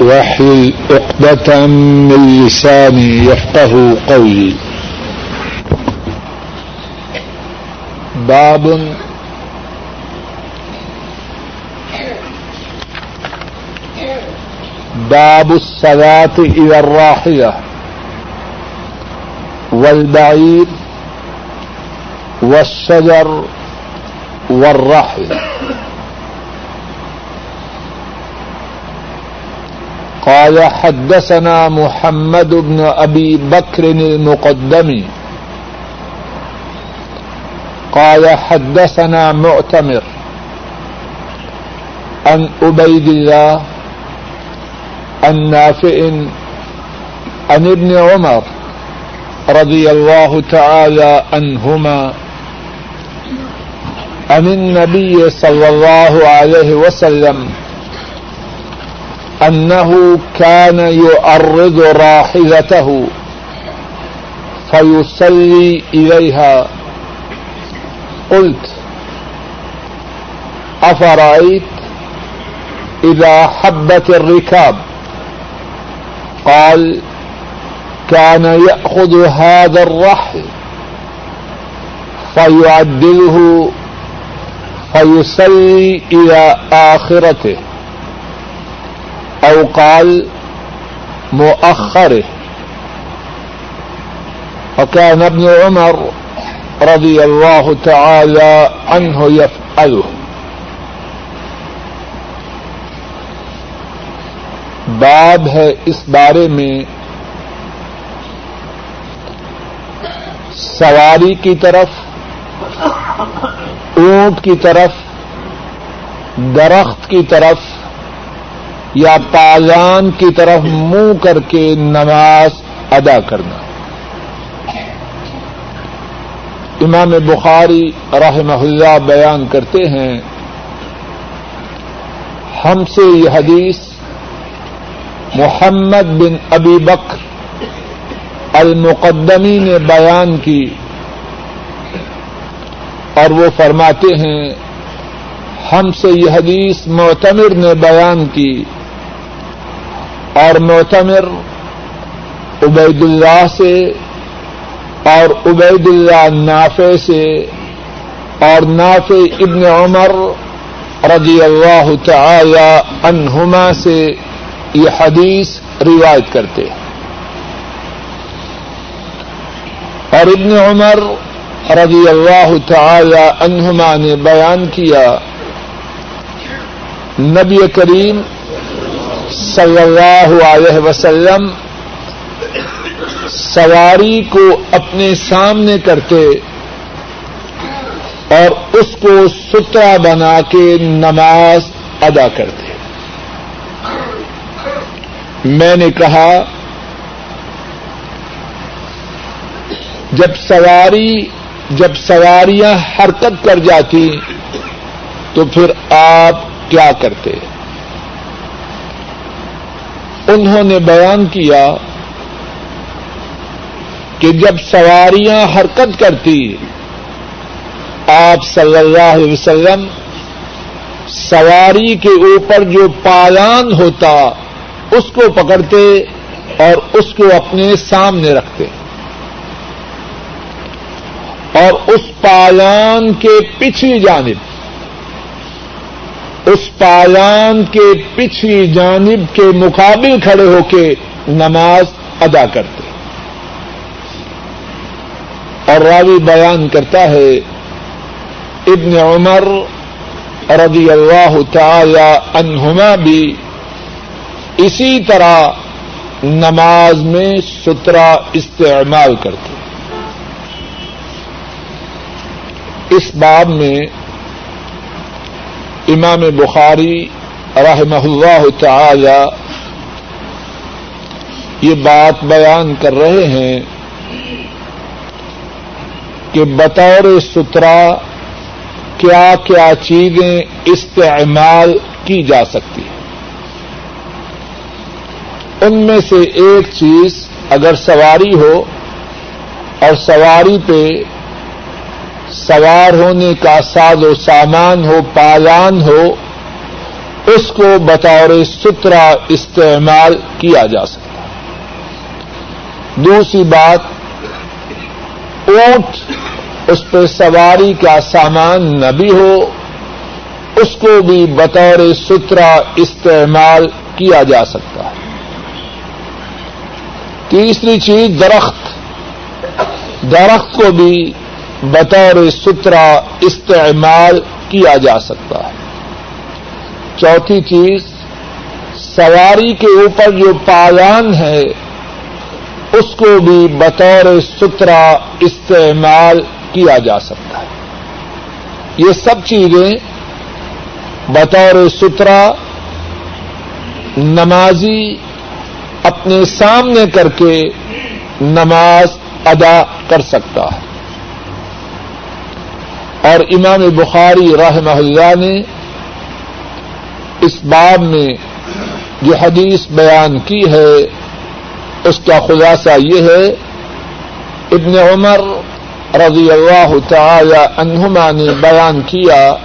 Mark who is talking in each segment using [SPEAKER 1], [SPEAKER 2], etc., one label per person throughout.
[SPEAKER 1] واحلل عقدة من لساني يفقه قولي. باب باب الصلاة إلى الراحلة والبعير والشجر والرحل. قال حدثنا محمد بن أبي بكر المقدمي. قال حدثنا معتمر عن أبيد الله النافع عن ابن عمر رضي الله تعالى عنهما عن النبي صلى الله عليه وسلم أنه كان يعرض راحلته فيصلي إليها. قلت، أفرأيت إذا حبت الركاب؟ قال، كان يأخذ هذا الرحل فيعدله فيصلي إلى آخرته. أو قال مؤخره. وكان ابن عمر رضي الله تعالى عنه يفعله. باب ہے اس بارے میں سواری کی طرف، اونٹ کی طرف، درخت کی طرف یا پالان کی طرف منہ کر کے نماز ادا کرنا۔ امام بخاری رحمہ اللہ بیان کرتے ہیں، ہم سے یہ حدیث محمد بن ابی بکر المقدمی نے بیان کی اور وہ فرماتے ہیں، ہم سے یہ حدیث معتمر نے بیان کی۔ اور معتمر عبید اللہ سے اور عبید اللہ نافع سے اور نافع ابن عمر رضی اللہ تعالی عنہما سے یہ حدیث روایت کرتے ہیں۔ اور ابن عمر رضی اللہ تعالی عنہما نے بیان کیا، نبی کریم صلی اللہ علیہ وسلم سواری کو اپنے سامنے کرتے اور اس کو سترا بنا کے نماز ادا کرتے۔ میں نے کہا، جب سواری، جب سواریاں حرکت کر جاتی تو پھر آپ کیا کرتے؟ انہوں نے بیان کیا کہ جب سواریاں حرکت کرتی، آپ صلی اللہ علیہ وسلم سواری کے اوپر جو پالان ہوتا، اس کو پکڑتے اور اس کو اپنے سامنے رکھتے۔ اور اس پالان کے پچھلی جانب اس پالان کے پچھلی جانب کے مقابل کھڑے ہو کے نماز ادا کرتے اور راوی بیان کرتا ہے، ابن عمر رضی اللہ تعالی عنہما بھی اسی طرح نماز میں سترا استعمال کرتے اس باب میں امام بخاری رحمہ اللہ تعالی یہ بات بیان کر رہے ہیں کہ بطور سترا کیا کیا چیزیں استعمال کی جا سکتی ہیں۔ ان میں سے ایک چیز اگر سواری ہو اور سواری پہ سوار ہونے کا ساز و سامان ہو پالان ہو، اس کو بطور سترا استعمال کیا جا سکتا دوسری بات، اونٹ اس پہ سواری کا سامان نہ بھی ہو، اس کو بھی بطور سترا استعمال کیا جا سکتا ہے۔ تیسری چیز، درخت۔ درخت کو بھی بطور سترا استعمال کیا جا سکتا ہے۔ چوتھی چیز، سواری کے اوپر جو پالان ہے، اس کو بھی بطور سترا استعمال کیا جا سکتا ہے۔ یہ سب چیزیں بطور سترا نمازی اپنے سامنے کر کے نماز ادا کر سکتا ہے۔ اور امام بخاری رحمہ اللہ نے اس باب میں جو حدیث بیان کی ہے، اس کا خلاصہ یہ ہے، ابن عمر رضی اللہ تعالی عنہما نے بیان کیا،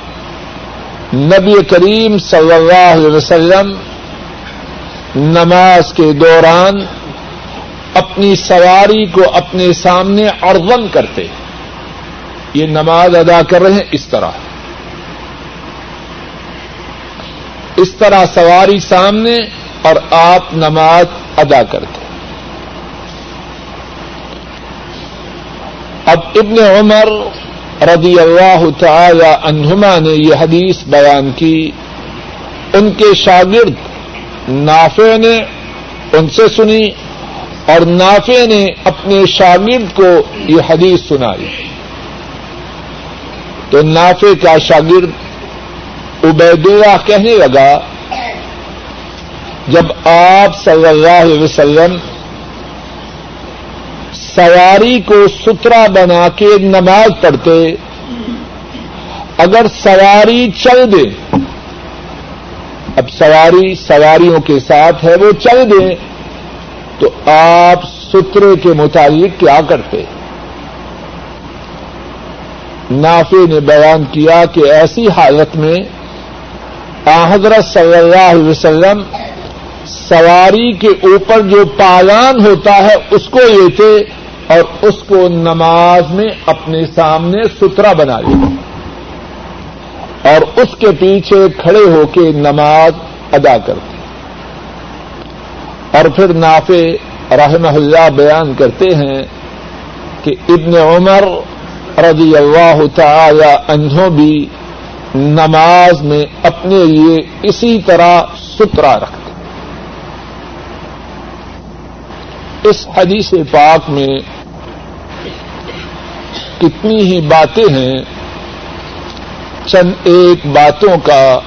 [SPEAKER 1] نبی کریم صلی اللہ علیہ وسلم نماز کے دوران اپنی سواری کو اپنے سامنے اڑون کرتے۔ ہیں یہ نماز ادا کر رہے ہیں اس طرح۔ اس طرح سواری سامنے اور آپ نماز ادا کرتے اب ابن عمر رضی اللہ تعالی عنہما نے یہ حدیث بیان کی۔ ان کے شاگرد نافع نے ان سے سنی اور نافع نے اپنے شاگرد کو یہ حدیث سنائی۔ تو نافع کا شاگرد عبید اللہ کہنے لگا، جب آپ صلی اللہ علیہ وسلم سواری کو سترا بنا کے نماز پڑھتے، اگر سواری چل دے، اب سواری سواریوں کے ساتھ ہے، وہ چل دیں تو آپ سترے کے مطابق کیا کرتے؟ نافع نے بیان کیا کہ ایسی حالت میں حضرت صلی اللہ علیہ وسلم سواری کے اوپر جو پالان ہوتا ہے اس کو لیتے اور اس کو نماز میں اپنے سامنے سترا بنا لیتے اور اس کے پیچھے کھڑے ہو کے نماز ادا کرتے اور پھر نافع رحمہ اللہ بیان کرتے ہیں کہ ابن عمر رضی اللہ تعالی عنہ بھی نماز میں اپنے لیے اسی طرح سترا رکھتے اس حدیث پاک میں کتنی ہی باتیں ہیں، چند ایک باتوں کا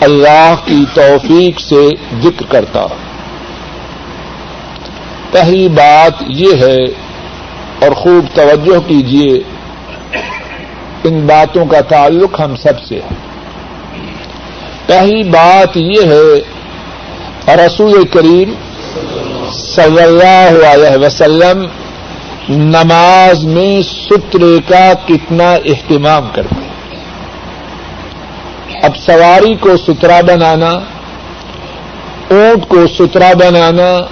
[SPEAKER 1] اللہ کی توفیق سے ذکر کرتا پہلی بات یہ ہے اور خوب توجہ کیجیے ان باتوں کا تعلق ہم سب سے ہے۔ پہلی بات یہ ہے رسول کریم صلی اللہ علیہ وسلم نماز میں سترے کا کتنا اہتمام کرتے اب سواری کو سترا بنانا، اونٹ کو سترا بنانا،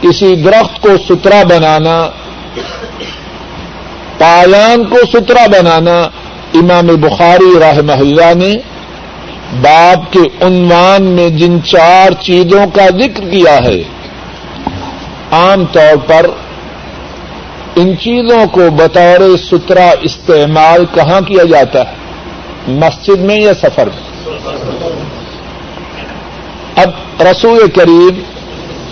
[SPEAKER 1] کسی درخت کو سترا بنانا پالان کو سترا بنانا امام بخاری رحمہ اللہ نے باپ کے عنوان میں جن چار چیزوں کا ذکر کیا ہے، عام طور پر ان چیزوں کو بطور سترا استعمال کہاں کیا جاتا ہے؟ مسجد میں یا سفر میں؟ اب رسول کریم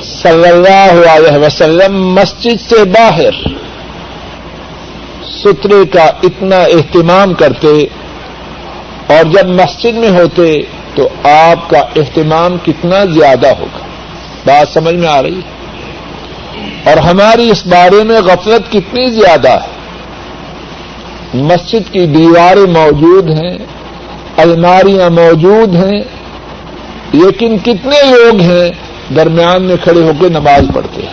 [SPEAKER 1] صلی اللہ علیہ وسلم مسجد سے باہر سترے کا اتنا اہتمام کرتے اور جب مسجد میں ہوتے تو آپ کا اہتمام کتنا زیادہ ہوگا۔ بات سمجھ میں آ رہی ہے؟ اور ہماری اس بارے میں غفلت کتنی زیادہ ہے۔ مسجد کی دیواریں موجود ہیں، الماریاں موجود ہیں، لیکن کتنے لوگ ہیں درمیان میں کھڑے ہو کے نماز پڑھتے ہیں۔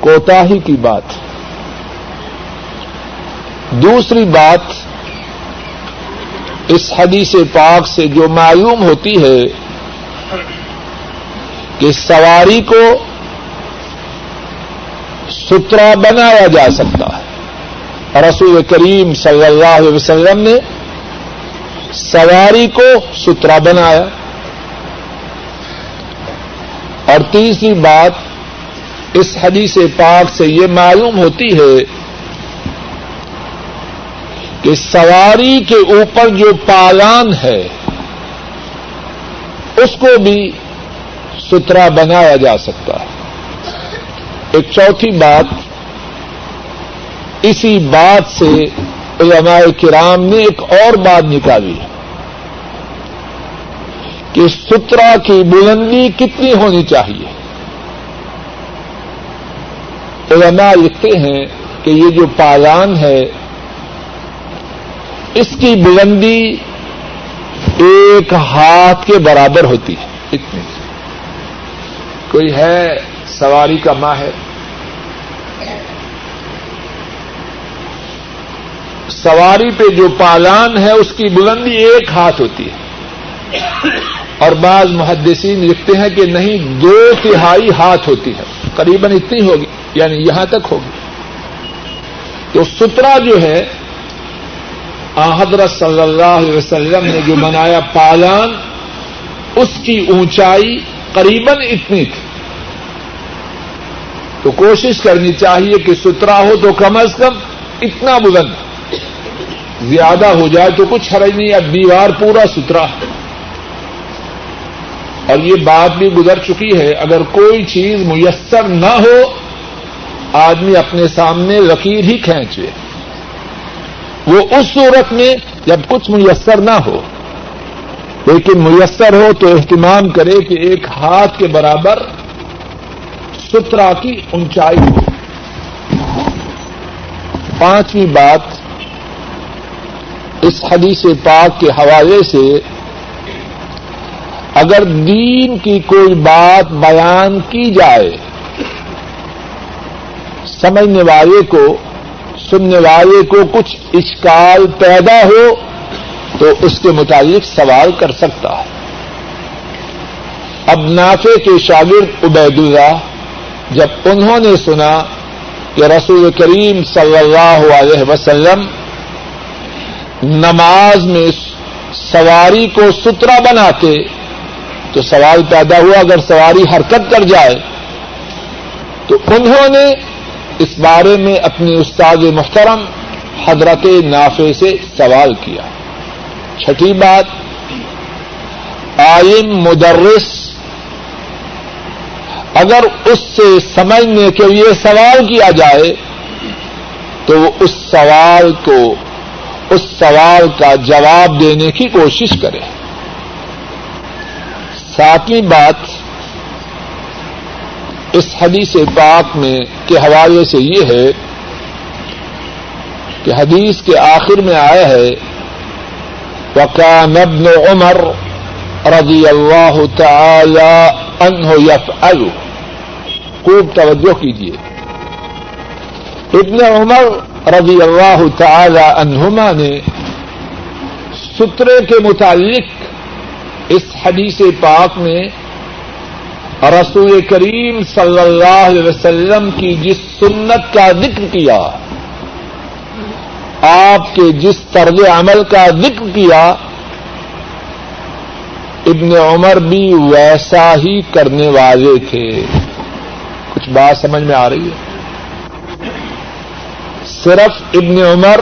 [SPEAKER 1] کوتا ہی کی بات دوسری بات اس حدیث پاک سے جو معلوم ہوتی ہے کہ سواری کو سترا بنایا جا سکتا ہے۔ رسول کریم صلی اللہ علیہ وسلم نے سواری کو سترا بنایا۔ اور تیسری بات اس حدیث پاک سے یہ معلوم ہوتی ہے کہ سواری کے اوپر جو پالان ہے، اس کو بھی سترا بنایا جا سکتا ہے۔ ایک چوتھی بات، اسی بات سے علماء کرام نے ایک اور بات نکالی کہ سترا کی بلندی کتنی ہونی چاہیے۔ علماء لکھتے ہیں کہ یہ جو پالان ہے اس کی بلندی ایک ہاتھ کے برابر ہوتی ہے۔ اتنی۔ کوئی ہے سواری کا ماہر؟ سواری پہ جو پالان ہے، اس کی بلندی ایک ہاتھ ہوتی ہے۔ اور بعض محدثین لکھتے ہیں کہ نہیں، دو تہائی ہاتھ ہوتی ہے۔ قریب اتنی ہوگی یعنی یہاں تک ہوگی۔ تو سترا جو ہے حضرت صلی اللہ علیہ وسلم نے جو بنایا پالان، اس کی اونچائی قریب اتنی تھی۔ تو کوشش کرنی چاہیے کہ سترا ہو تو کم از کم اتنا بلند۔ زیادہ ہو جائے تو کچھ حرج نہیں، اب دیوار پورا سترا اور یہ بات بھی گزر چکی ہے، اگر کوئی چیز میسر نہ ہو، آدمی اپنے سامنے لکیر ہی کھینچے۔ وہ اس صورت میں جب کچھ میسر نہ ہو، لیکن میسر ہو تو اہتمام کرے کہ ایک ہاتھ کے برابر سترا کی اونچائی ہو۔ پانچویں بات اس حدیث پاک کے حوالے سے، اگر دین کی کوئی بات بیان کی جائے، سمجھنے والے کو سننے والے کو کچھ اشکال پیدا ہو تو اس کے متعلق سوال کر سکتا ہے۔ اب نافے کے شاگرد عبید اللہ جب انہوں نے سنا کہ رسول کریم صلی اللہ علیہ وسلم نماز میں سواری کو سترا بناتے، تو سوال پیدا ہوا، اگر سواری حرکت کر جائے تو انہوں نے اس بارے میں اپنے استاد محترم حضرت نافے سے سوال کیا۔ چھٹی بات عالم مدرس، اگر اس سے سمجھنے کے لیے سوال کیا جائے، تو وہ اس سوال کو، اس سوال کا جواب دینے کی کوشش کرے۔ ساتویں بات اس حدیث پاک میں کے حوالے سے یہ ہے کہ حدیث کے آخر میں آیا ہے وکان ابن عمر رضی اللہ تعالی عنہ یفعل خوب توجہ کیجیے ابن عمر رضی اللہ تعالی عنہما نے سترے کے متعلق اس حدیث پاک میں رسول کریم صلی اللہ علیہ وسلم کی جس سنت کا ذکر کیا، آپ کے جس طرز عمل کا ذکر کیا، ابن عمر بھی ویسا ہی کرنے والے تھے۔ کچھ بات سمجھ میں آ رہی ہے؟ صرف ابن عمر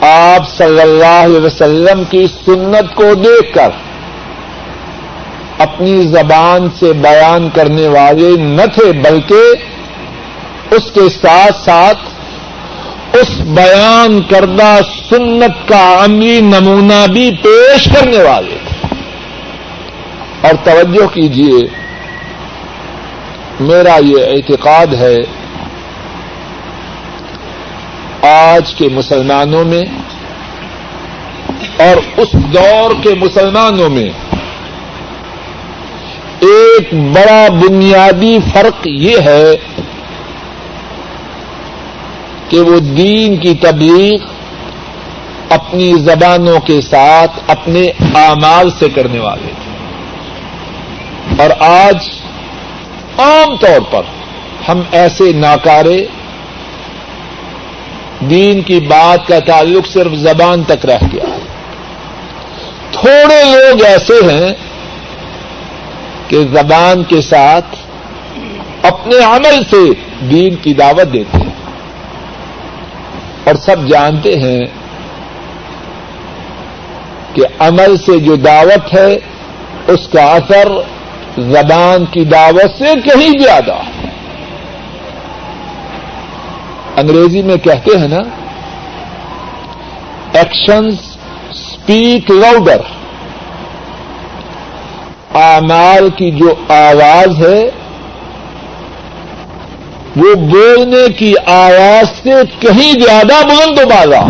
[SPEAKER 1] آپ صلی اللہ علیہ وسلم کی سنت کو دیکھ کر اپنی زبان سے بیان کرنے والے نہ تھے، بلکہ اس کے ساتھ ساتھ اس بیان کردہ سنت کا عملی نمونہ بھی پیش کرنے والے تھے۔ اور توجہ کیجیے میرا یہ اعتقاد ہے، آج کے مسلمانوں میں اور اس دور کے مسلمانوں میں ایک بڑا بنیادی فرق یہ ہے کہ وہ دین کی تبلیغ اپنی زبانوں کے ساتھ اپنے اعمال سے کرنے والے تھے۔ اور آج عام طور پر ہم ایسے ناکارے دین کی بات کا تعلق صرف زبان تک رہ گیا۔ تھوڑے لوگ ایسے ہیں کہ زبان کے ساتھ اپنے عمل سے دین کی دعوت دیتے ہیں۔ اور سب جانتے ہیں کہ عمل سے جو دعوت ہے، اس کا اثر زبان کی دعوت سے کہیں زیادہ انگریزی میں کہتے ہیں نا ایکشنز اسپیک لاؤڈر اعمال کی جو آواز ہے، وہ بولنے کی آواز سے کہیں زیادہ بلند بازا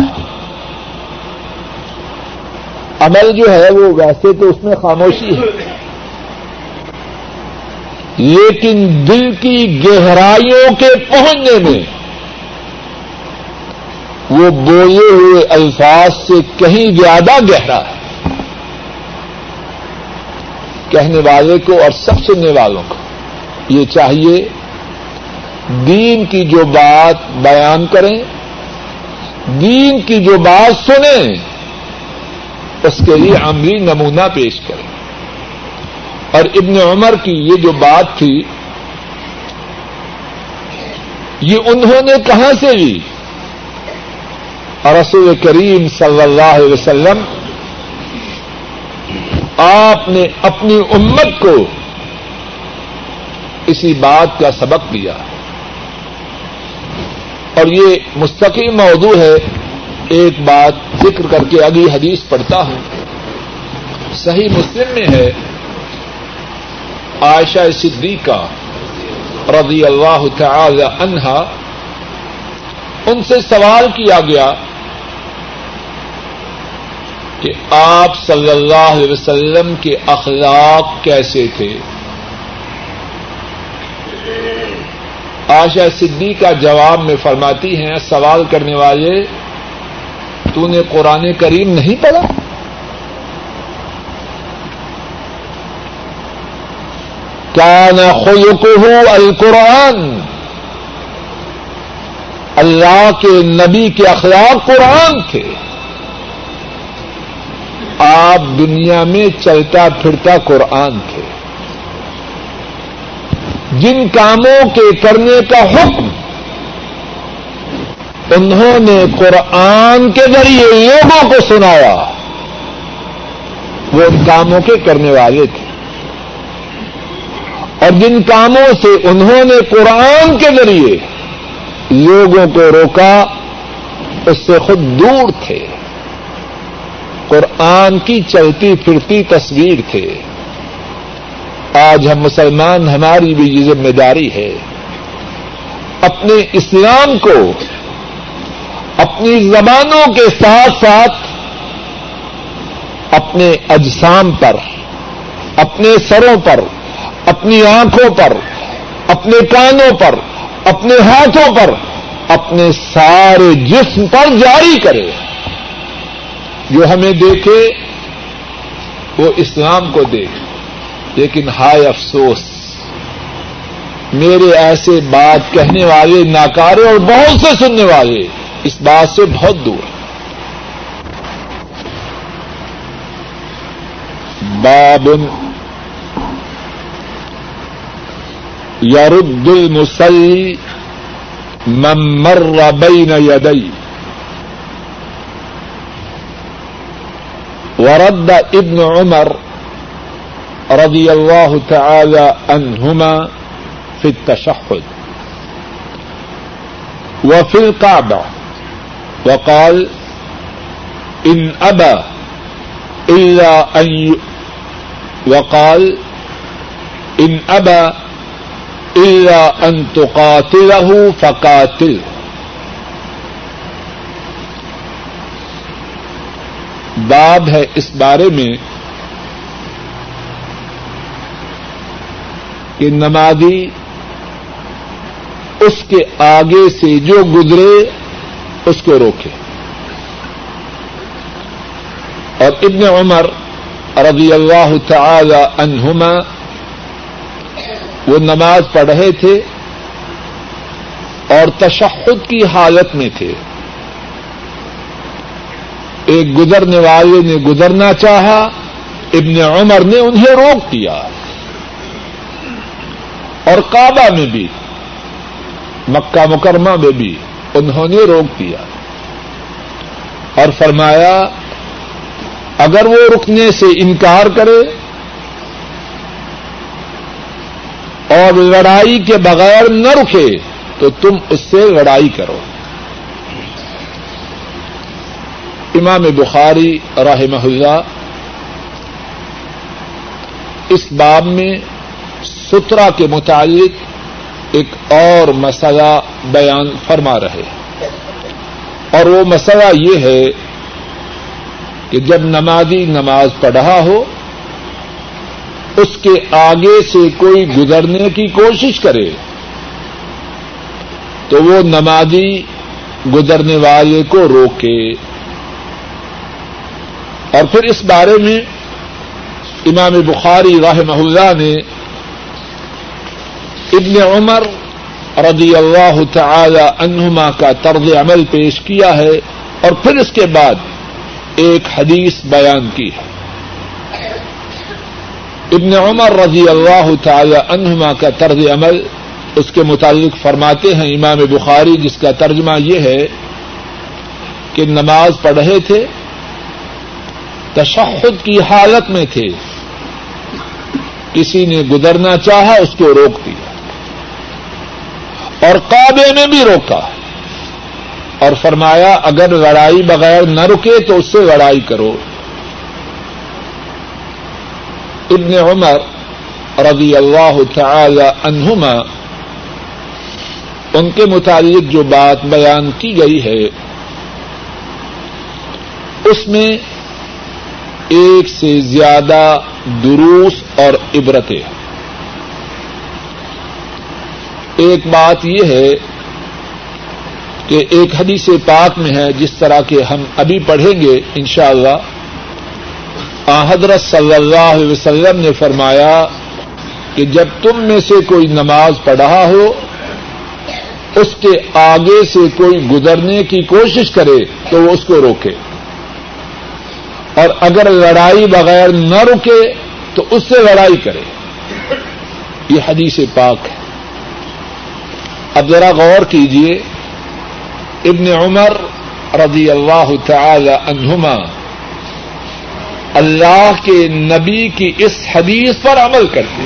[SPEAKER 1] عمل جو ہے وہ ویسے تو اس میں خاموشی ہے۔ لیکن دل کی گہرائیوں کے پہنچنے میں، وہ بولے ہوئے الفاظ سے کہیں زیادہ گہرا ہے۔ کہنے والے کو اور سب سننے والوں کو۔ یہ چاہیے دین کی جو بات بیان کریں، دین کی جو بات سنیں، اس کے لیے عملی نمونہ پیش کریں۔ اور ابن عمر کی یہ جو بات تھی، یہ انہوں نے کہاں سے لی؟ اور رسول کریم صلی اللہ علیہ وسلم آپ نے اپنی امت کو اسی بات کا سبق دیا اور یہ مستقل موضوع ہے۔ ایک بات ذکر کر کے اگلی حدیث پڑھتا ہوں۔ صحیح مسلم میں ہے۔ عائشہ صدیقہ رضی اللہ تعالی عنہا ان سے سوال کیا گیا کہ آپ صلی اللہ علیہ وسلم کے اخلاق کیسے تھے؟ آشا صدی کا جواب میں فرماتی ہیں، سوال کرنے والے، تو نے قرآن کریم نہیں پڑھا؟ کیا خلقہ القرآن، اللہ کے نبی کے اخلاق قرآن تھے۔ آپ دنیا میں چلتا پھرتا قرآن تھے۔ جن کاموں کے کرنے کا حکم انہوں نے قرآن کے ذریعے لوگوں کو سنایا، وہ ان کاموں کے کرنے والے تھے۔ اور جن کاموں سے انہوں نے قرآن کے ذریعے لوگوں کو روکا، اس سے خود دور تھے۔ قرآن کی چلتی پھرتی تصویر تھے۔ آج ہم مسلمان ہماری بھی یہ ذمہ داری ہے۔ اپنے اسلام کو، اپنی زبانوں کے ساتھ ساتھ، اپنے اجسام پر، اپنے سروں پر، اپنی آنکھوں پر، اپنے کانوں پر، اپنے ہاتھوں پر، اپنے سارے جسم پر جاری کرے۔ جو ہمیں دیکھے، وہ اسلام کو دیکھ لیکن ہائے افسوس، میرے ایسے بات کہنے والے، ناکارے اور بہت سے سننے والے، اس بات سے بہت دور۔ ہیں باب یرد المسلی من مر بین یدئی ورد ابن عمر رضی اللہ تعالی عنہما فی التشہد وفی القعبہ وقال ان ابا الا ان وقال ان ابا الا ان تقاتله فقاتل باب ہے اس بارے میں کہ نمازی اس کے آگے سے جو گزرے اس کو روکے۔ اور ابن عمر رضی اللہ تعالی عنہما وہ نماز پڑھ رہے تھے اور تشہد کی حالت میں تھے۔ ایک گزرنے والے نے گزرنا چاہا، ابن عمر نے انہیں روک دیا۔ اور کعبہ میں بھی، مکہ مکرمہ میں بھی انہوں نے روک دیا۔ اور فرمایا، اگر وہ رکنے سے انکار کرے اور لڑائی کے بغیر نہ رکے، تو تم اس سے لڑائی کرو۔ امام بخاری رحمہ اللہ اس باب میں سترا کے متعلق ایک اور مسئلہ بیان فرما رہے اور وہ مسئلہ یہ ہے کہ جب نمازی نماز پڑھا ہو، اس کے آگے سے کوئی گزرنے کی کوشش کرے، تو وہ نمازی گزرنے والے کو روکے۔ اور پھر اس بارے میں امام بخاری رحمہ اللہ نے ابن عمر رضی اللہ تعالی عنہما کا طرز عمل پیش کیا ہے اور پھر اس کے بعد ایک حدیث بیان کی ہے۔ ابن عمر رضی اللہ تعالی عنہما کا طرز عمل اس کے متعلق فرماتے ہیں۔ امام بخاری جس کا ترجمہ یہ ہے کہ نماز پڑھ رہے تھے تشہد کی حالت میں تھے۔ کسی نے گزرنا چاہا، اس کو روک دیا۔ اور کعبے میں بھی روکا۔ اور فرمایا، اگر لڑائی بغیر نہ رکے تو اس سے لڑائی کرو۔ ابن عمر رضی اللہ تعالی عنہما، ان کے متعلق جو بات بیان کی گئی ہے، اس میں ایک سے زیادہ دروس اور عبرتیں ایک بات یہ ہے کہ ایک حدیث پاک میں ہے، جس طرح کے ہم ابھی پڑھیں گے انشاءاللہ شاء حضرت صلی اللہ علیہ وسلم نے فرمایا کہ جب تم میں سے کوئی نماز پڑھا ہو، اس کے آگے سے کوئی گزرنے کی کوشش کرے تو وہ اس کو روکے۔ اور اگر لڑائی بغیر نہ رکے تو اس سے لڑائی کرے۔ یہ حدیث پاک ہے۔ اب ذرا غور کیجیے ابن عمر رضی اللہ تعالی عنہما اللہ کے نبی کی اس حدیث پر عمل کرتے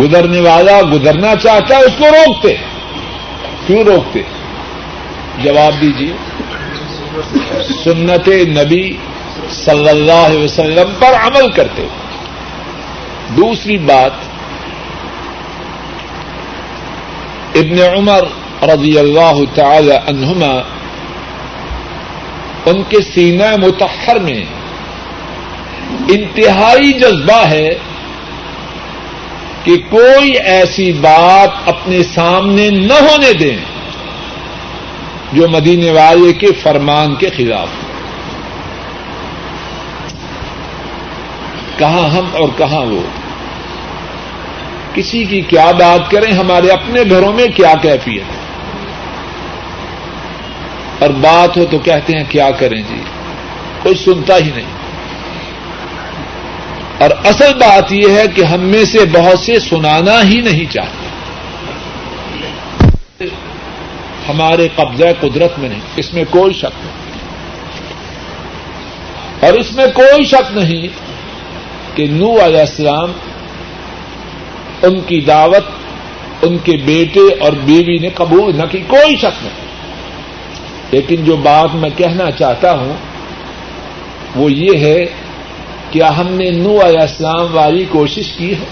[SPEAKER 1] گزرنے والا گزرنا چاہتا ہے، اس کو روکتے کیوں روکتے جواب دیجیے سنت نبی صلی اللہ علیہ وسلم پر عمل کرتے دوسری بات، ابن عمر رضی اللہ تعالی عنہما، ان کے سینہ متحر میں انتہائی جذبہ ہے کہ کوئی ایسی بات اپنے سامنے نہ ہونے دیں۔ جو مدینے والے کے فرمان کے خلاف کہاں ہم اور کہاں وہ؟ کسی کی کیا بات کریں، ہمارے اپنے گھروں میں کیا کیفیت ہے؟ اور بات ہو تو کہتے ہیں، کیا کریں جی؟ کوئی سنتا ہی نہیں۔ اور اصل بات یہ ہے کہ ہم میں سے بہت سے سنانا ہی نہیں چاہتے۔ ہمارے قبضہ قدرت میں نہیں، اس میں کوئی شک نہیں۔ اور اس میں کوئی شک نہیں کہ نو علیہ السلام ان کی دعوت، ان کے بیٹے اور بیوی نے قبول نہ کی، کوئی شک نہیں۔ لیکن جو بات میں کہنا چاہتا ہوں، وہ یہ ہے کیا ہم نے نو علیہ السلام والی کوشش کی ہے؟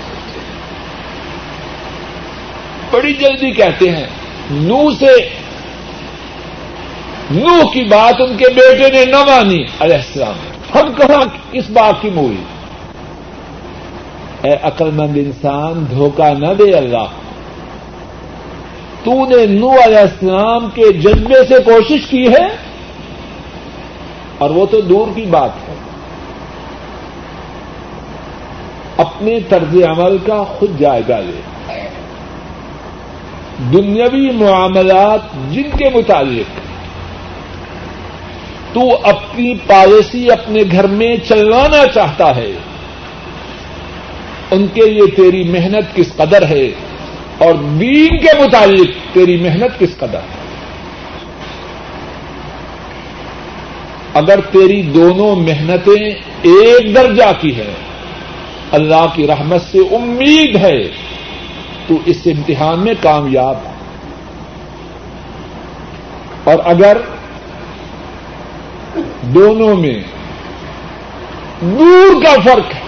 [SPEAKER 1] بڑی جلدی کہتے ہیں، نو سے نو کی بات ان کے بیٹے نے نہ مانی، علیہ السلام۔ ہم کہاں کس بات کی موئی؟ اے عقل مند انسان، دھوکہ نہ دے اللہ۔ تو نے نو علیہ السلام کے جذبے سے کوشش کی ہے؟ اور وہ تو دور کی بات ہے۔ اپنے طرز عمل کا خود جائزہ لے۔ دنیاوی معاملات جن کے متعلق تو اپنی پالیسی اپنے گھر میں چلوانا چاہتا ہے۔ ان کے لیے تیری محنت کس قدر ہے اور دین کے متعلق تیری محنت کس قدر ہے۔ اگر تیری دونوں محنتیں ایک درجہ کی ہیں، اللہ کی رحمت سے امید ہے، تو اس امتحان میں کامیاب ہے اور اگر دونوں میں دور کا فرق ہے۔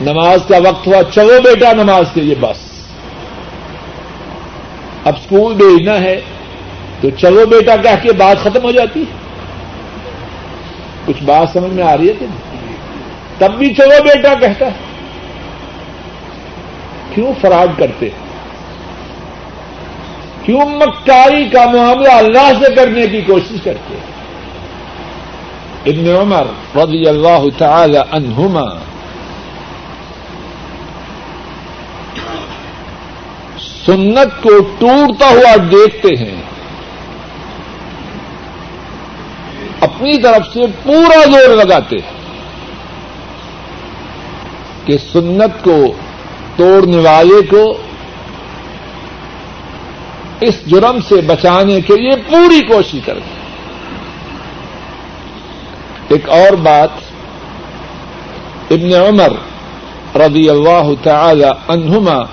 [SPEAKER 1] نماز کا وقت ہوا، چلو بیٹا نماز کے لیے بس۔ اب اسکول بھیجنا ہے تو چلو بیٹا کہہ کے بات ختم ہو جاتی ہے۔ کچھ بات سمجھ میں آ رہی ہے کہ تب بھی چلو بیٹا کہتا ہے۔ کیوں فراڈ کرتے ہیں؟ کیوں مکاری کا معاملہ اللہ سے کرنے کی کوشش کرتے ہیں؟ ابن عمر رضی اللہ تعالی عنہما سنت کو ٹوٹتا ہوا دیکھتے ہیں۔ اپنی طرف سے پورا زور لگاتے ہیں کہ سنت کو توڑنے والے کو اس جرم سے بچانے کے لیے پوری کوشش کرتے ایک اور بات ابن عمر رضی اللہ تعالی عنہما،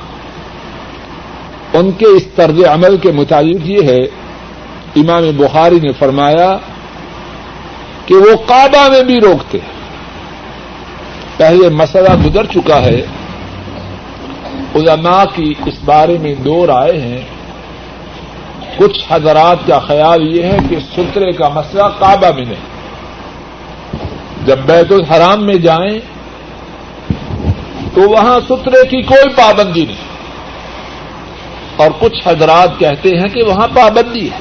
[SPEAKER 1] ان کے اس طرز عمل کے متعلق یہ ہے، امام بخاری نے فرمایا کہ وہ کعبہ میں بھی روکتے پہلے مسئلہ گزر چکا ہے۔ علماء کی اس بارے میں دو رائے ہیں۔ کچھ حضرات کا خیال یہ ہے کہ سترے کا مسئلہ کعبہ میں نہیں۔ جب بیت الحرام میں جائیں تو وہاں سترے کی کوئی پابندی نہیں۔ اور کچھ حضرات کہتے ہیں کہ وہاں پابندی ہے۔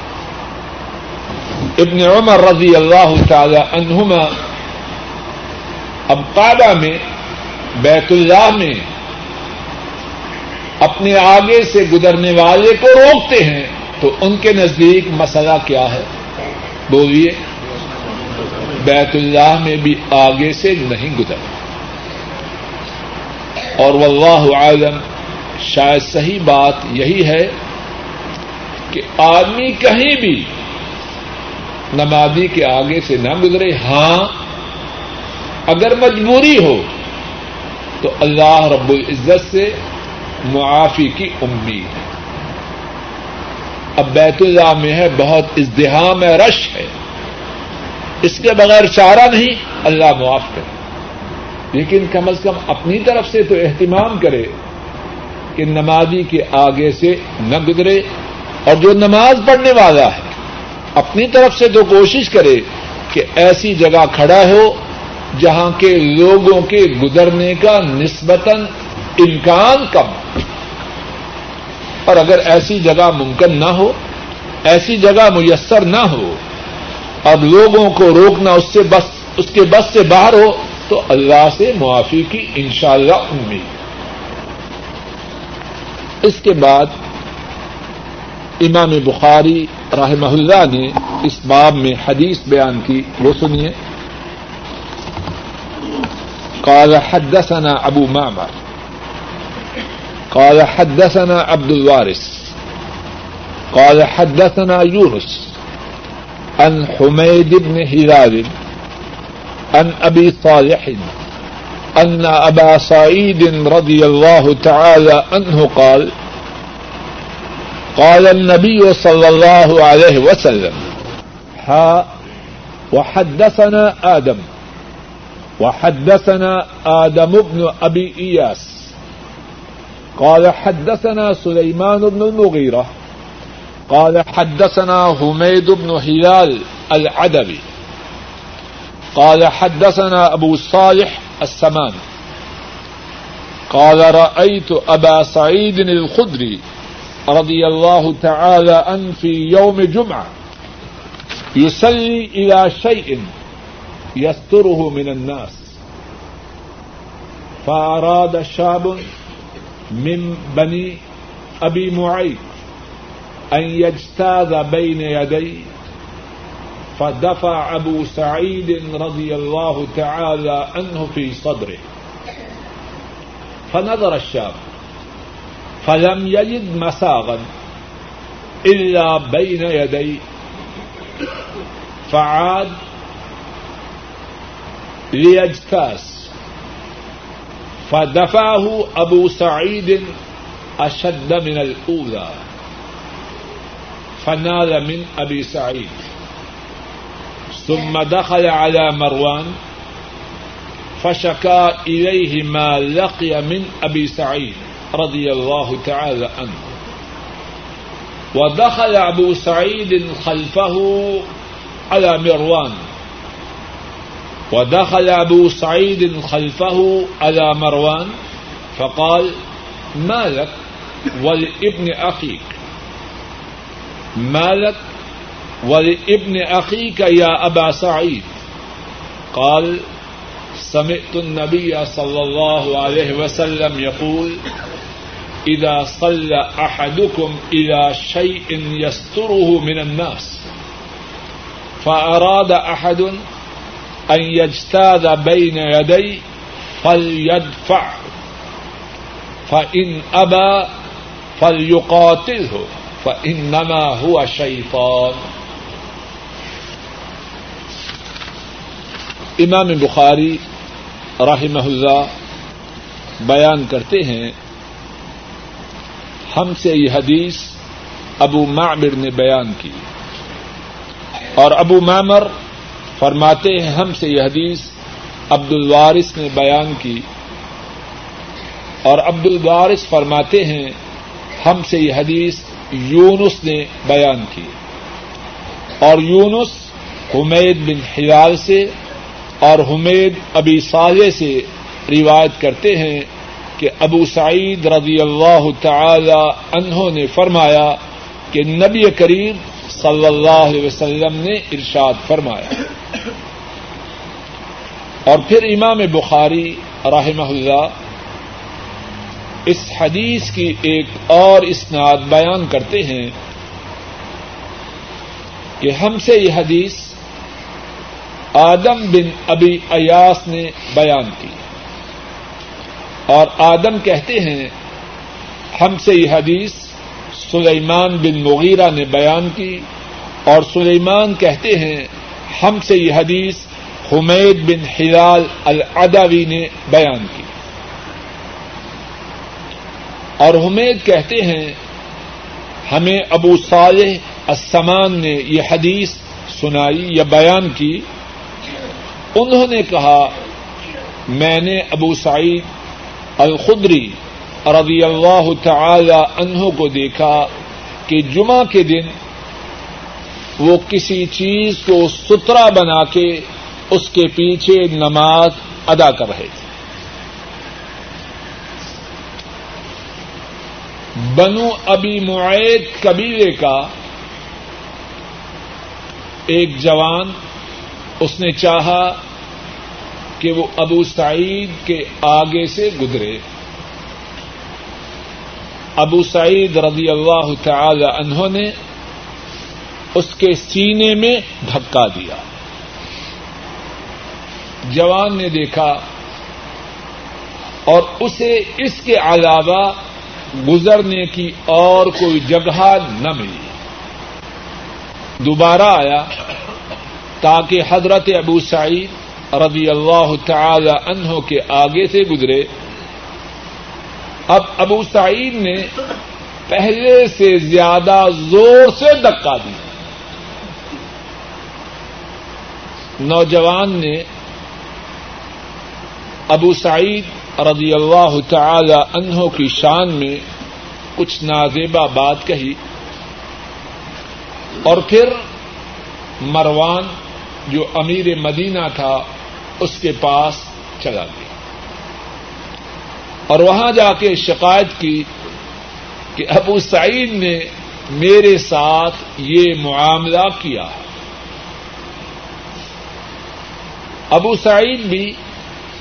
[SPEAKER 1] ابن عمر رضی اللہ تعالی عنہما اب کعبہ میں، بیت اللہ میں اپنے آگے سے گزرنے والے کو روکتے ہیں تو ان کے نزدیک مسئلہ کیا ہے؟ بولیے۔ بیت اللہ میں بھی آگے سے نہیں گزر اور واللہ عالم، شاید صحیح بات یہی ہے کہ آدمی کہیں بھی نمازی کے آگے سے نہ گزرے۔ ہاں اگر مجبوری ہو تو اللہ رب العزت سے معافی کی امید ہے۔ اب بیت اللہ میں ہے، بہت ازدحام ہے، رش ہے۔ اس کے بغیر چارہ نہیں، اللہ معاف کرے۔ لیکن کم از کم اپنی طرف سے تو اہتمام کرے کہ نمازی کے آگے سے نہ گزرے اور جو نماز پڑھنے والا ہے، اپنی طرف سے تو کوشش کرے کہ ایسی جگہ کھڑا ہو جہاں کے لوگوں کے گزرنے کا نسبتاً امکان کم اور اگر ایسی جگہ ممکن نہ ہو، ایسی جگہ میسر نہ ہو اب لوگوں کو روکنا اس سے بس اس کے بس سے باہر ہو، تو اللہ سے معافی کی انشاءاللہ امید۔ اس کے بعد امام بخاری رحمہ اللہ نے اس باب میں حدیث بیان کی۔ وہ سنیے۔ قال حدثنا ابو معمر قال حدثنا عبد الوارث۔ قال حدثنا يونس عن حميد بن هلال، عن ابي صالح ان ابا سعيد رضي الله تعالى عنه قال قال النبي صلى الله عليه وسلم، ها، وحدثنا آدم وحدثنا آدم بن أبي إياس، قال حدثنا سليمان بن المغيرة قال حدثنا حميد بن هلال العدبي قال حدثنا أبو صالح السمان قال رأيت أبا سعيد الخدري رضي الله تعالى عنه في يوم جمعة يصلي إلى شيء يستره من الناس. فأراد شاب من بني أبي معيط أن يجتاز بين يديه، فدفع أبو سعيد رضي الله تعالى عنه في صدره. فنظر الشاب، فلم يجد مساغا إلا بين يديه. فعاد ليجتاز. فدفعه أبو سعيد أشد من الأولى. فنال من أبي سعيد. ثم دخل على مروان فشكى إليه ما لقي من أبي سعيد رضي الله تعالى عنه. ودخل أبو سعيد خلفه على مروان. ودخل أبو سعيد خلفه على مروان فقال ما لك؟ ولابن أخيك. ما لك ولابن أخيك يا أبا سعيد قال، سمعت النبي صلى الله عليه وسلم يقول إذا صلى أحدكم إلى شيء يستره من الناس فأراد أحد أن يجتاز بين يدي فليدفع فإن أبى فليقاتله فإنما هو شيطان امام بخاری رحمہ اللہ بیان کرتے ہیں، ہم سے یہ حدیث ابو معمر نے بیان کی۔ اور ابو معمر فرماتے ہیں، ہم سے یہ حدیث عبد الوارث نے بیان کی۔ اور عبد الوارث فرماتے ہیں، ہم سے یہ حدیث یونس نے بیان کی۔ اور یونس حمید بن حلال سے اور حمید ابی صالح سے روایت کرتے ہیں کہ ابو سعید رضی اللہ تعالی انہوں نے فرمایا کہ نبی کریم صلی اللہ علیہ وسلم نے ارشاد فرمایا۔ اور پھر امام بخاری رحمہ اللہ اس حدیث کی ایک اور اسناد بیان کرتے ہیں کہ ہم سے یہ حدیث آدم بن ابی ایاس نے بیان کی اور آدم کہتے ہیں، ہم سے یہ حدیث سلیمان بن مغیرہ نے بیان کی اور سلیمان کہتے ہیں، ہم سے یہ حدیث حمید بن ہلال العدوی نے بیان کی۔ اور حمید کہتے ہیں، ہمیں ابو صالح السمان نے یہ حدیث سنائی یا بیان کی۔ انہوں نے کہا، میں نے ابو سعید الخدری رضی اللہ تعالی عنہ کو دیکھا کہ جمعہ کے دن وہ کسی چیز کو سترا بنا کے اس کے پیچھے نماز ادا کر رہے تھے۔ بنو ابی معید قبیلے کا ایک جوان، اس نے چاہا کہ وہ ابو سعید کے آگے سے گزرے۔ ابو سعید رضی اللہ تعالی عنہ نے اس کے سینے میں دھکا دیا۔ جوان نے دیکھا اور اسے اس کے علاوہ گزرنے کی اور کوئی جگہ نہ ملی۔ دوبارہ آیا تاکہ حضرت ابو سعید رضی اللہ تعالی عنہ کے آگے سے گزرے۔ اب ابو سعید نے پہلے سے زیادہ زور سے دکا دیا۔ نوجوان نے ابو سعید رضی اللہ تعالی عنہ کی شان میں کچھ نازیبا بات کہی۔ اور پھر مروان جو امیر مدینہ تھا، اس کے پاس چلا گیا۔ اور وہاں جا کے شکایت کی کہ ابو سعید نے میرے ساتھ یہ معاملہ کیا۔ ابو سعید بھی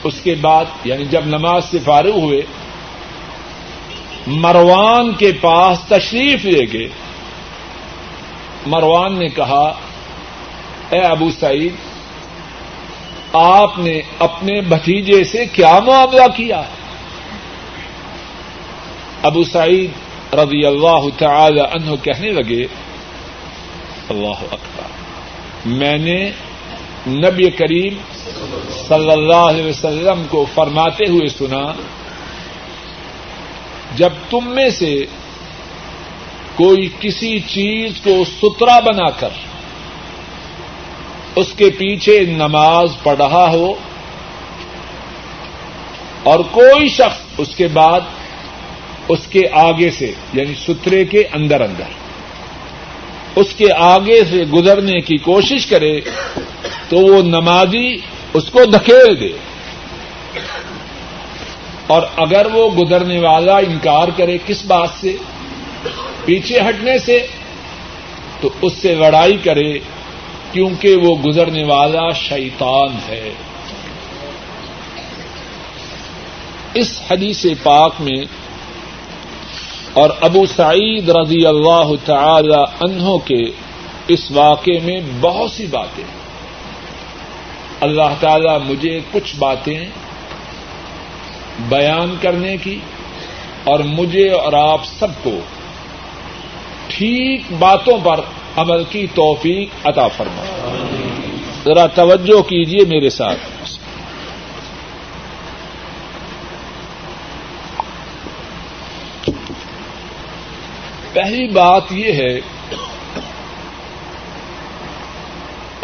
[SPEAKER 1] اس کے بعد یعنی جب نماز سے فارغ ہوئے، مروان کے پاس تشریف لے گئے۔ مروان نے کہا، اے ابو سعید، آپ نے اپنے بھتیجے سے کیا معاملہ کیا ابو سعید رضی اللہ تعالی عنہ کہنے لگے، اللہ اکبر، میں نے نبی کریم صلی اللہ علیہ وسلم کو فرماتے ہوئے سنا، جب تم میں سے کوئی کسی چیز کو سترا بنا کر اس کے پیچھے نماز پڑھ رہا ہو اور کوئی شخص اس کے بعد اس کے آگے سے یعنی سترے کے اندر اندر، اس کے آگے سے گزرنے کی کوشش کرے تو وہ نمازی اس کو دھکیل دے۔ اور اگر وہ گزرنے والا انکار کرے کس بات سے؟ پیچھے ہٹنے سے۔ تو اس سے لڑائی کرے کیونکہ وہ گزرنے والا شیطان ہے۔ اس حدیث پاک میں اور ابو سعید رضی اللہ تعالی عنہ کے اس واقعے میں بہت سی باتیں اللہ تعالی مجھے کچھ باتیں بیان کرنے کی اور مجھے اور آپ سب کو ٹھیک باتوں پر عمل کی توفیق عطا فرما۔ ذرا توجہ کیجیے میرے ساتھ۔ پہلی بات یہ ہے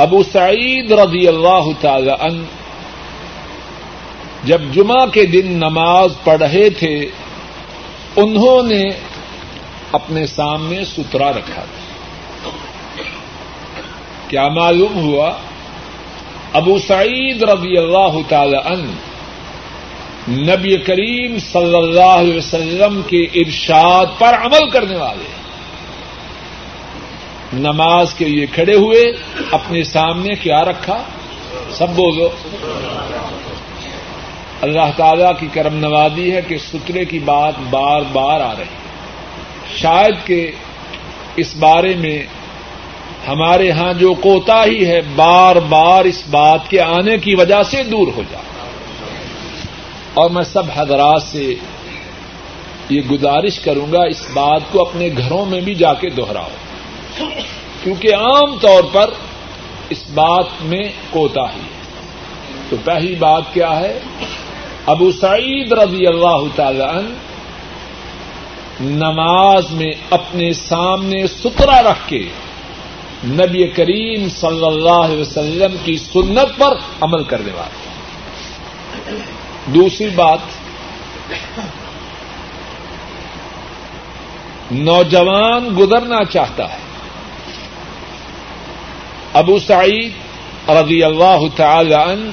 [SPEAKER 1] ابو سعید رضی اللہ تعالی عنہ جب جمعہ کے دن نماز پڑھ رہے تھے، انہوں نے اپنے سامنے سترا رکھا تھا۔ کیا معلوم ہوا؟ ابو سعید رضی اللہ تعالی عنہ نبی کریم صلی اللہ علیہ وسلم کے ارشاد پر عمل کرنے والے نماز کے لیے کھڑے ہوئے، اپنے سامنے کیا رکھا، سب بولو۔ اللہ تعالی کی کرم نوازی ہے کہ سترے کی بات بار بار آ رہی شاید کہ اس بارے میں ہمارے ہاں جو کوتا ہی ہے، بار بار اس بات کے آنے کی وجہ سے دور ہو جائے اور میں سب حضرات سے یہ گزارش کروں گا، اس بات کو اپنے گھروں میں بھی جا کے دوہراؤ کیونکہ عام طور پر اس بات میں کوتا ہی تو پہلی بات کیا ہے؟ ابو سعید رضی اللہ تعالی عنہ نماز میں اپنے سامنے سترا رکھ کے نبی کریم صلی اللہ علیہ وسلم کی سنت پر عمل کرنے والے دوسری بات، نوجوان گزرنا چاہتا ہے۔ ابو سعید رضی اللہ تعالی عنہ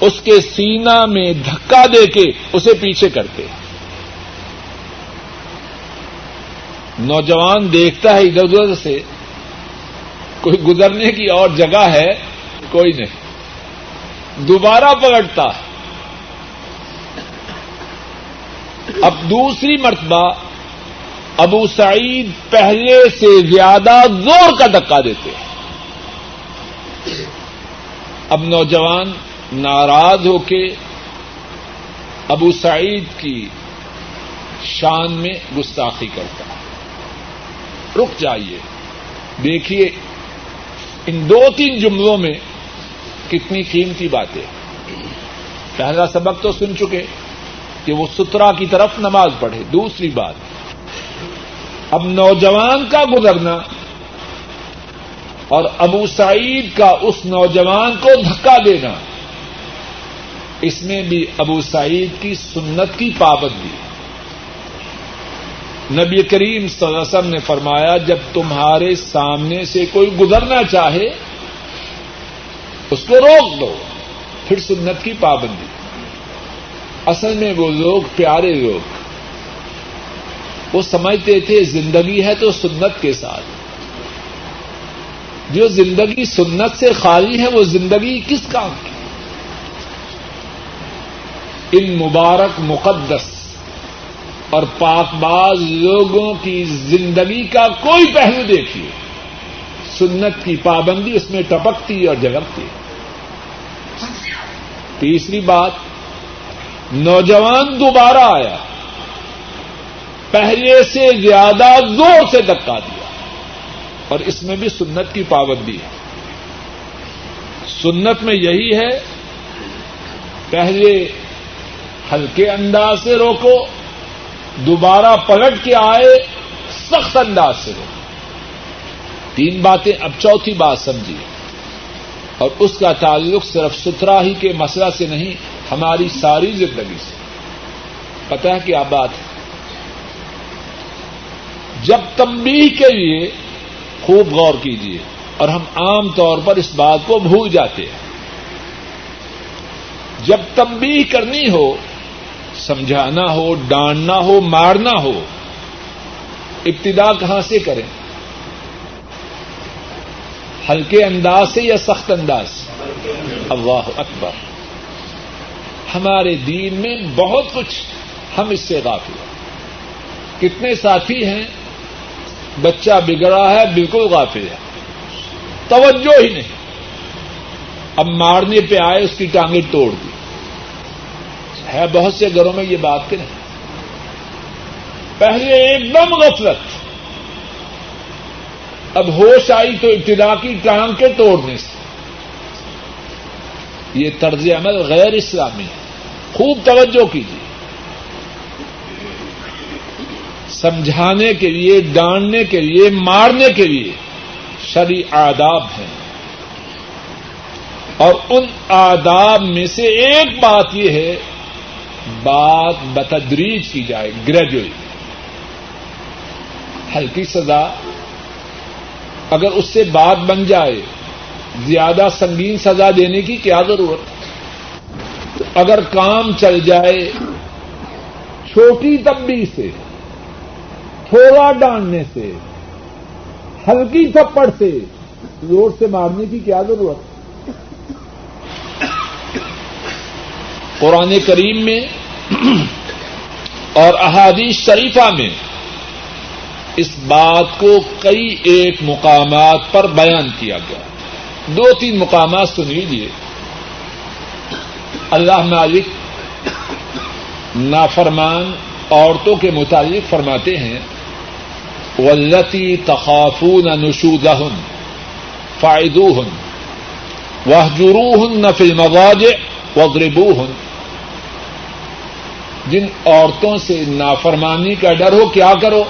[SPEAKER 1] اس کے سینا میں دھکا دے کے اسے پیچھے کرتے نوجوان دیکھتا ہے ادھر ادھر سے، کوئی گزرنے کی اور جگہ ہے، کوئی نہیں۔ دوبارہ پکڑتا ہے۔ اب دوسری مرتبہ ابو سعید پہلے سے زیادہ زور کا دکا دیتے ہیں۔ اب نوجوان ناراض ہو کے ابو سعید کی شان میں گستاخی کرتا ہے۔ رک جائیے۔ دیکھیے ان دو تین جملوں میں کتنی قیمتی باتیں۔ پہلا سبق تو سن چکے کہ وہ سترا کی طرف نماز پڑھے۔ دوسری بات، اب نوجوان کا گزرنا اور ابو سعید کا اس نوجوان کو دھکا دینا۔ اس میں بھی ابو سعید کی سنت کی پابندی نبی کریم صلی اللہ علیہ وسلم نے فرمایا، جب تمہارے سامنے سے کوئی گزرنا چاہے، اس کو روک دو۔ پھر سنت کی پابندی اصل میں وہ لوگ پیارے لوگ۔ وہ سمجھتے تھے، زندگی ہے تو سنت کے ساتھ۔ جو زندگی سنت سے خالی ہے وہ زندگی کس کام کی ان مبارک مقدس اور پاک باز لوگوں کی زندگی کا کوئی پہلو دیکھیے۔ سنت کی پابندی اس میں ٹپکتی اور جگتی تیسری بات، نوجوان دوبارہ آیا۔ پہلے سے زیادہ زور سے دکا دیا۔ اور اس میں بھی سنت کی پابندی ہے۔ سنت میں یہی ہے، پہلے ہلکے انداز سے روکو، دوبارہ پلٹ کے آئے، سخت انداز سے روکو۔ تین باتیں اب چوتھی بات سمجھیے اور اس کا تعلق صرف ستھرا ہی کے مسئلہ سے نہیں، ہماری ساری زندگی سے۔ پتہ ہے کیا بات ہے؟ جب تمبی کے لیے خوب غور کیجیے اور ہم عام طور پر اس بات کو بھول جاتے ہیں۔ جب تمبی کرنی ہو، سمجھانا ہو، ڈانٹنا ہو، مارنا ہو، ابتدا کہاں سے کریں؟ ہلکے انداز سے یا سخت انداز اللہ اکبر۔ ہمارے دین میں بہت کچھ ہم اس سے غافل ہیں۔ کتنے ساتھی ہیں؟ بچہ بگڑا ہے، بالکل غافل ہے۔ توجہ ہی نہیں۔ اب مارنے پہ آئے، اس کی ٹانگیں توڑ دی۔ ہے، بہت سے گھروں میں یہ بات کہ نہیں۔ پہلے ایک دم غفلت۔ اب ہوش آئی تو ابتدا کی ٹانگ کے توڑنے سے۔ یہ طرز عمل غیر اسلامی ہے۔ خوب توجہ کیجیے۔ سمجھانے کے لیے، ڈانٹنے کے لیے، مارنے کے لیے شری آداب ہیں۔ اور ان آداب میں سے ایک بات یہ ہے، بات بتدریج کی جائے گریجویٹ ہلکی سزا، اگر اس سے بات بن جائے، زیادہ سنگین سزا دینے کی کیا ضرورت؟ اگر کام چل جائے، چھوٹی تبدیلی سے تھوڑا ڈاننے سے، ہلکی تھپڑ سے، زور سے مارنے کی کیا ضرورت؟ قرآن کریم میں اور احادیث شریفہ میں اس بات کو کئی ایک مقامات پر بیان کیا گیا۔ دو تین مقامات سن لیجیے اللہ مالک نافرمان عورتوں کے متعلق فرماتے ہیں۔ ولتی تخافون نشوزہن فائدوہن وحجروہن فی المضاجع وضربوہن جن عورتوں سے نافرمانی کا ڈر ہو، کیا کرو؟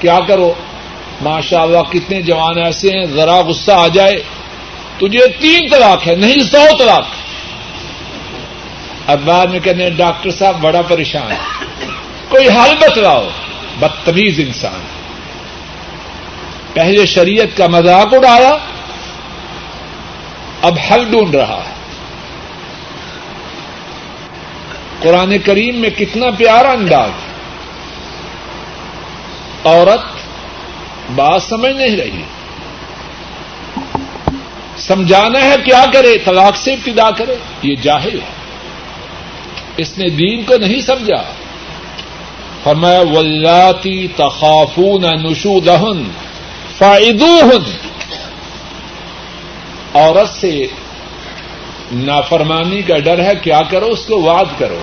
[SPEAKER 1] کیا کرو؟ ماشاء اللہ کتنے جوان ایسے ہیں، ذرا غصہ آ جائے۔ تجھے تین طلاق ہے، نہیں سو طلاق۔ اب بعد میں کہنے، ڈاکٹر صاحب، بڑا پریشان۔ ہے کوئی حل بتلاؤ۔ بدتمیز انسان پہلے شریعت کا مذاق اڑایا، اب حل ڈھونڈ رہا ہے۔ قرآن کریم میں کتنا پیارا انداز عورت بات سمجھ نہیں رہی۔ سمجھانا ہے کیا کرے، طلاق سے ابتدا کرے، یہ جاہل ہے۔ اس نے دین کو نہیں سمجھا۔ فرمایا ولاتی تخافون نشودہن فائدوہن عورت سے نافرمانی کا ڈر ہے، کیا کرو؟ اس کو واد کرو۔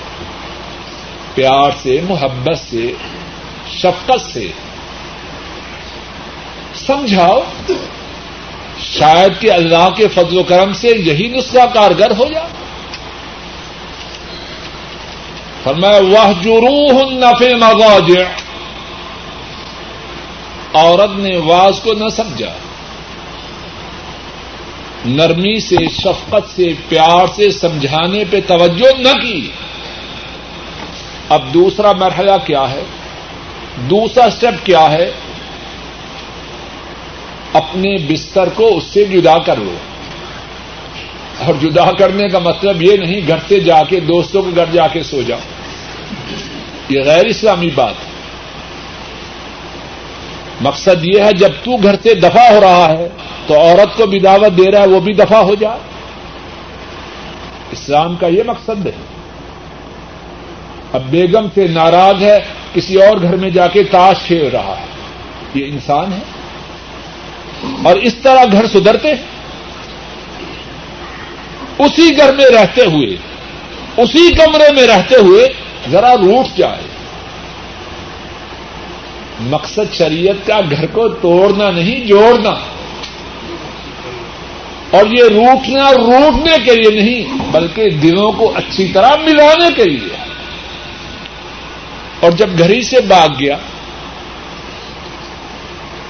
[SPEAKER 1] پیار سے، محبت سے، شفقت سے۔ سمجھاؤ، شاید کہ اللہ کے فضل و کرم سے یہی نسخہ کارگر ہو جائے فرمایا وہ جروح نفے مغاج عورت نے واز کو نہ سمجھا۔ نرمی سے، شفقت سے، پیار سے، سمجھانے پہ توجہ نہ کی۔ اب دوسرا مرحلہ کیا ہے؟ دوسرا اسٹیپ کیا ہے؟ اپنے بستر کو اس سے جدا کر لو۔ اور جدا کرنے کا مطلب یہ نہیں، گھر سے جا کے، دوستوں کے گھر جا کے سو جاؤ۔ یہ غیر اسلامی بات ہے۔ مقصد یہ ہے جب تو گھر سے دفاع ہو رہا ہے تو عورت کو بھی دعوت دے رہا ہے، وہ بھی دفاع ہو جائے۔ اسلام کا یہ مقصد ہے۔ اب بیگم سے ناراض ہے، کسی اور گھر میں جا کے تاش کھیل رہا ہے۔ یہ انسان ہے۔ اور اس طرح گھر سدھرتے ہیں۔ اسی گھر میں رہتے ہوئے، اسی کمرے میں رہتے ہوئے ذرا روٹ جائے۔ مقصد شریعت کا گھر کو توڑنا نہیں، جوڑنا۔ اور یہ روٹنا روٹنے کے لیے نہیں، بلکہ دلوں کو اچھی طرح ملانے کے لیے۔ اور جب گھر ہی سے بھاگ گیا،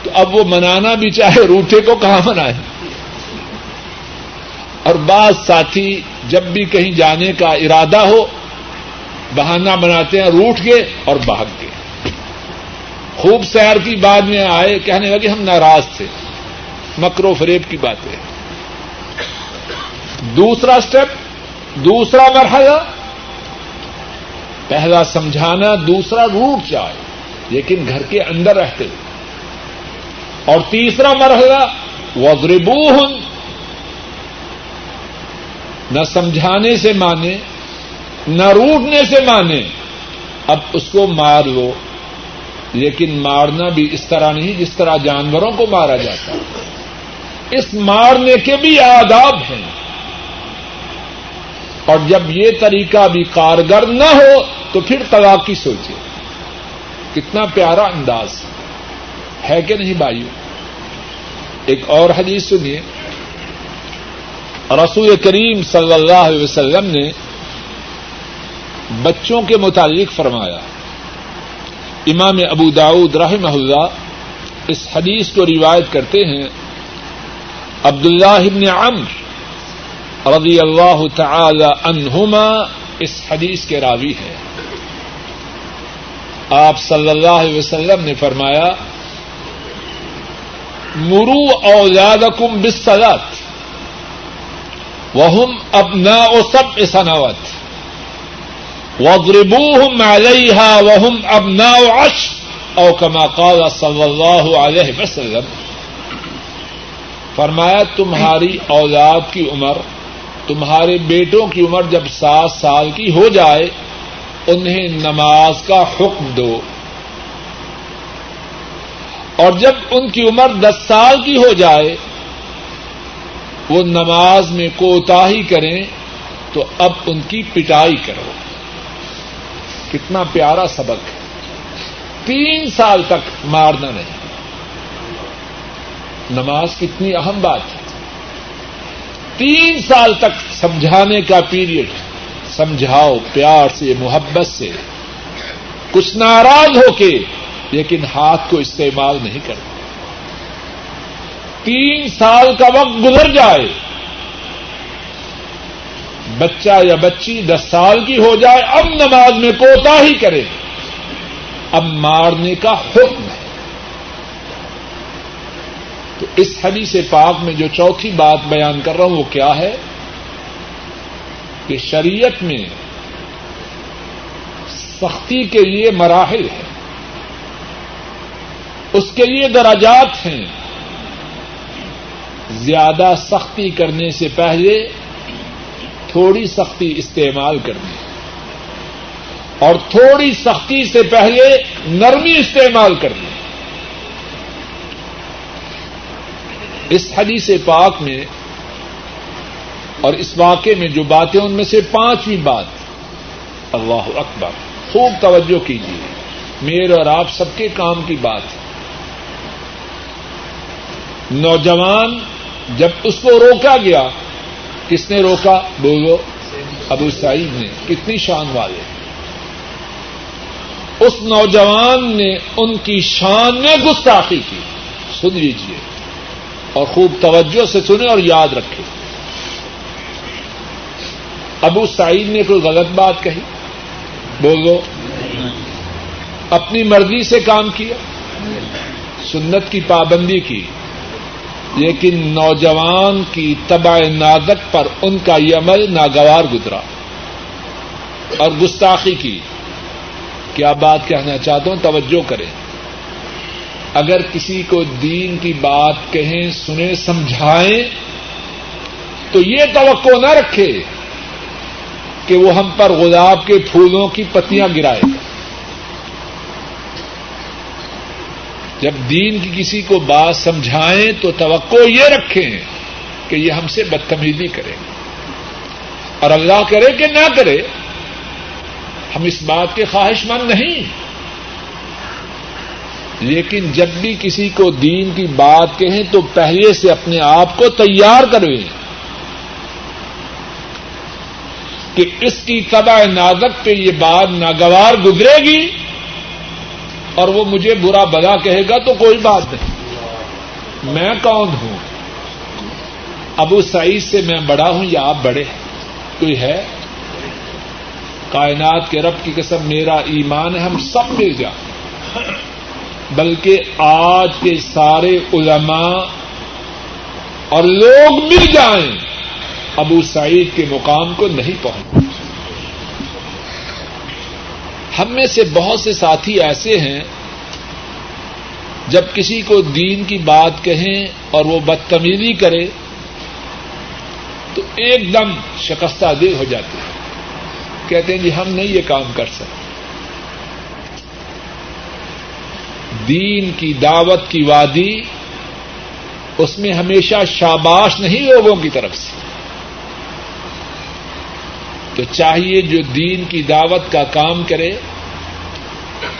[SPEAKER 1] تو اب وہ منانا بھی چاہے، روٹے کو کہاں منائے؟ اور بعض ساتھی جب بھی کہیں جانے کا ارادہ ہو بہانہ بناتے ہیں روٹ کے اور بھاگ کے۔ خوب سیر کی بعد میں آئے، کہنے لگے ہم ناراض تھے۔ مکرو فریب کی باتیں دوسرا اسٹیپ دوسرا مرحلہ۔ پہلا سمجھانا، دوسرا روٹ جائے لیکن گھر کے اندر رہتے۔ ہوئے اور تیسرا مرحلہ وزربو نہ سمجھانے سے مانے نہ روٹنے سے مانے۔ اب اس کو مار لو۔ لیکن مارنا بھی اس طرح نہیں جس طرح جانوروں کو مارا جاتا۔ اس مارنے کے بھی آداب ہیں۔ اور جب یہ طریقہ بھی کارگر نہ ہو تو پھر طلاق کی سوچے۔ کتنا پیارا انداز۔ ہے کہ نہیں بھائیو؟ ایک اور حدیث سنیے۔ رسول کریم صلی اللہ علیہ وسلم نے بچوں کے متعلق فرمایا۔ امام ابو داود رحمہ اللہ اس حدیث کو روایت کرتے ہیں، عبداللہ ابن عمر رضی اللہ تعالی عنہما اس حدیث کے راوی ہیں۔ آپ صلی اللہ علیہ وسلم نے فرمایا، مرو اولادکم بالصلاۃ وهم ابناء سبع سنوات۔ وضربوهم عليها وهم ابناء عشر او كما قال صلی اللہ علیہ وسلم. فرمایا، تمہاری اولاد کی عمر، تمہارے بیٹوں کی عمر جب سات سال کی ہو جائے، انہیں نماز کا حکم دو۔ اور جب ان کی عمر دس سال کی ہو جائے، وہ نماز میں کوتا ہی کریں، تو اب ان کی پٹائی کرو۔ کتنا پیارا سبق ہے۔ تین سال تک مارنا نہیں۔ نماز کتنی اہم بات ہے۔ تین سال تک سمجھانے کا پیریڈ سمجھاؤ پیار سے، محبت سے۔ کچھ ناراض ہو کے، لیکن ہاتھ کو استعمال نہیں کرتے تین سال کا وقت گزر جائے۔ بچہ یا بچی دس سال کی ہو جائے، اب نماز میں کوتا ہی کرے۔ اب مارنے کا حکم ہے۔ تو اس حدیث پاک میں جو چوتھی بات بیان کر رہا ہوں، وہ کیا ہے؟ کہ شریعت میں سختی کے لیے مراحل ہیں۔ اس کے لیے دراجات ہیں۔ زیادہ سختی کرنے سے پہلے تھوڑی سختی استعمال کرنی اور تھوڑی سختی سے پہلے نرمی استعمال کرنی اس حدیث پاک میں اور اس واقعے میں جو باتیں ان میں سے پانچویں بات اللہ اکبر خوب توجہ کیجیے میرے اور آپ سب کے کام کی بات ہے نوجوان جب اس کو روکا گیا کس نے روکا؟ بولو، ابو سعید نے۔ کتنی شان والے۔ اس نوجوان نے ان کی شان میں گستاخی کی۔ سن لیجیے اور خوب توجہ سے سنے اور یاد رکھے ابو سعید نے کوئی غلط بات کہی؟ بولو۔ اپنی مرضی سے کام کیا؟ سنت کی پابندی کی۔ لیکن نوجوان کی تباہ نادک پر ان کا یہ عمل ناگوار گزرا۔ اور گستاخی کی۔ کیا بات کہنا چاہتا ہوں؟ توجہ کریں۔ اگر کسی کو دین کی بات کہیں، سنیں، سمجھائیں، تو یہ توقع نہ رکھے کہ وہ ہم پر گلاب کے پھولوں کی پتیاں گرائے گا جب دین کی کسی کو بات سمجھائیں تو توقع یہ رکھیں کہ یہ ہم سے بدتمیزی کرے اور اللہ کرے کہ نہ کرے، ہم اس بات کے خواہش مند نہیں۔ لیکن جب بھی کسی کو دین کی بات کہیں تو پہلے سے اپنے آپ کو تیار کرویں کہ اس کی تباہ نازک پہ یہ بات ناگوار گزرے گی۔ اور وہ مجھے برا بلا کہے گا تو کوئی بات نہیں۔ میں کون ہوں؟ ابو سعید سے میں بڑا ہوں یا آپ بڑے ہیں؟ کوئی ہے؟ کائنات کے رب کی قسم، میرا ایمان ہے، ہم سب مل جائیں۔ بلکہ آج کے سارے علماء اور لوگ مل جائیں۔ ابو سعید کے مقام کو نہیں پہنچ ہم میں سے بہت سے ساتھی ایسے ہیں، جب کسی کو دین کی بات کہیں اور وہ بدتمیزی کرے، تو ایک دم شکستہ دل ہو جاتے ہیں کہتے ہیں جی ہم نہیں یہ کام کر سکتے۔ دین کی دعوت کی وادی، اس میں ہمیشہ شاباش نہیں لوگوں کی طرف سے۔ تو چاہیے جو دین کی دعوت کا کام کرے،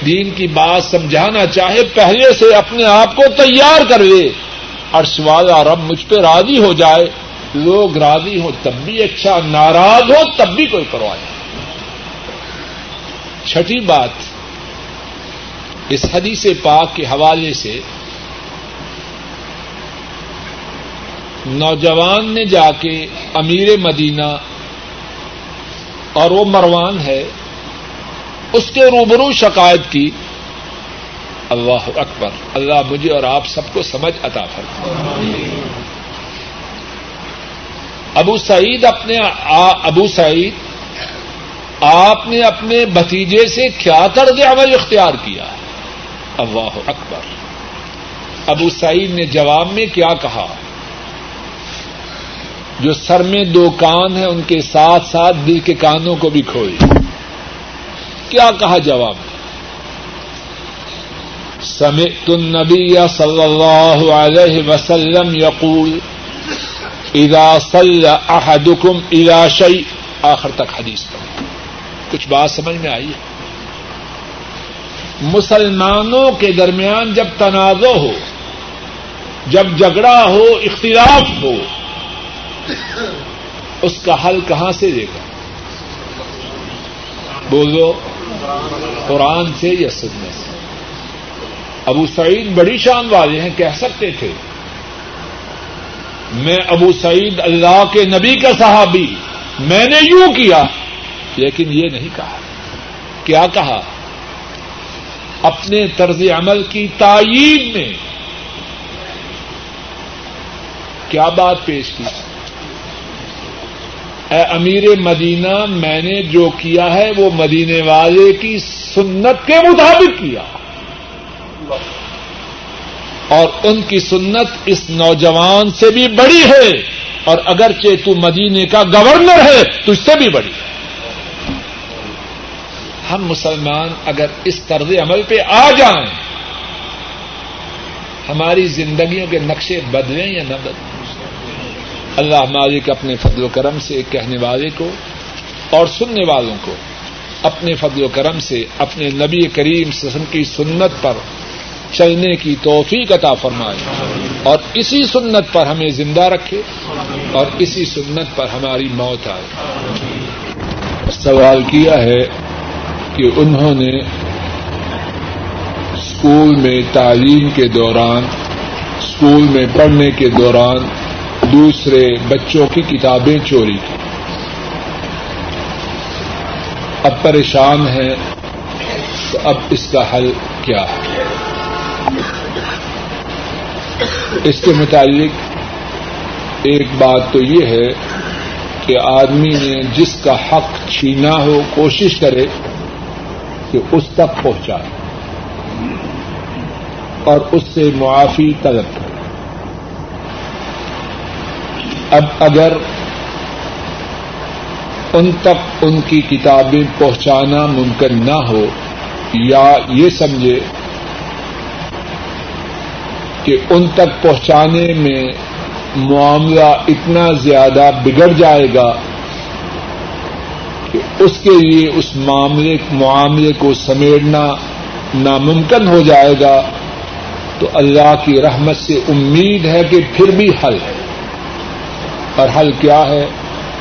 [SPEAKER 1] دین کی بات سمجھانا چاہے، پہلے سے اپنے آپ کو تیار کر لے ارش والا رب مجھ پہ راضی ہو جائے۔ لوگ راضی ہوں تب بھی اچھا ناراض ہو تب بھی کوئی پرواہ نہیں۔ چھٹی بات، اس حدیث پاک کے حوالے سے نوجوان نے جا کے امیر مدینہ اور وہ مروان ہے، اس کے روبرو شکایت کی۔ اللہ اکبر، اللہ مجھے اور آپ سب کو سمجھ عطا فرما ابو سعید اپنے ابو سعید، آپ نے اپنے بھتیجے سے کیا طرز عمل اختیار کیا؟ اللہ اکبر۔ ابو سعید نے جواب میں کیا کہا؟ جو سر میں دو کان ہیں، ان کے ساتھ ساتھ دل کے کانوں کو بھی کھوئی۔ کیا کہا جواب؟ سمعت النبی صلی اللہ علیہ وسلم یقول، اذا صلی احدکم الى شیء آخر تک حدیث پڑھ کچھ بات سمجھ میں آئی ہے؟ مسلمانوں کے درمیان جب تنازع ہو، جب جھگڑا ہو، اختلاف ہو اس کا حل کہاں سے دے گا بولو قرآن سے یا سننے سے؟ ابو سعید بڑی شان والے ہیں، کہہ سکتے تھے، میں ابو سعید اللہ کے نبی کا صحابی، میں نے یوں کیا، لیکن یہ نہیں کہا۔ کیا کہا؟ اپنے طرز عمل کی تائید میں۔ کیا بات پیش کی؟ اے امیر مدینہ، میں نے جو کیا ہے، وہ مدینے والے کی سنت کے مطابق کیا۔ اور ان کی سنت اس نوجوان سے بھی بڑی ہے۔ اور اگرچہ تو مدینے کا گورنر ہے تو اس سے بھی بڑی ہے۔ ہم مسلمان اگر اس طرز عمل پہ آ جائیں، ہماری زندگیوں کے نقشے بدلیں یا نہ بدلیں؟ اللہ مالک اپنے فضل و کرم سے کہنے والے کو اور سننے والوں کو اپنے فضل و کرم سے اپنے نبی کریم سسم کی سنت پر چلنے کی توفیق عطا فرمائے اور اسی سنت پر ہمیں زندہ رکھے اور اسی سنت پر ہماری موت آئے۔ سوال کیا ہے کہ انہوں نے اسکول میں تعلیم کے دوران، اسکول میں پڑھنے کے دوران دوسرے بچوں کی کتابیں چوری کی۔ اب پریشان ہیں تو اب اس کا حل کیا ہے؟ اس کے متعلق ایک بات تو یہ ہے کہ آدمی نے جس کا حق چھینا ہو کوشش کرے کہ اس تک پہنچائے اور اس سے معافی طلب کرے۔ اب اگر ان تک ان کی کتابیں پہنچانا ممکن نہ ہو یا یہ سمجھے کہ ان تک پہنچانے میں معاملہ اتنا زیادہ بگڑ جائے گا کہ اس کے لیے اس معاملے معاملے کو سمیٹنا ناممکن ہو جائے گا تو اللہ کی رحمت سے امید ہے کہ پھر بھی حل ہے۔ اور حل کیا ہے؟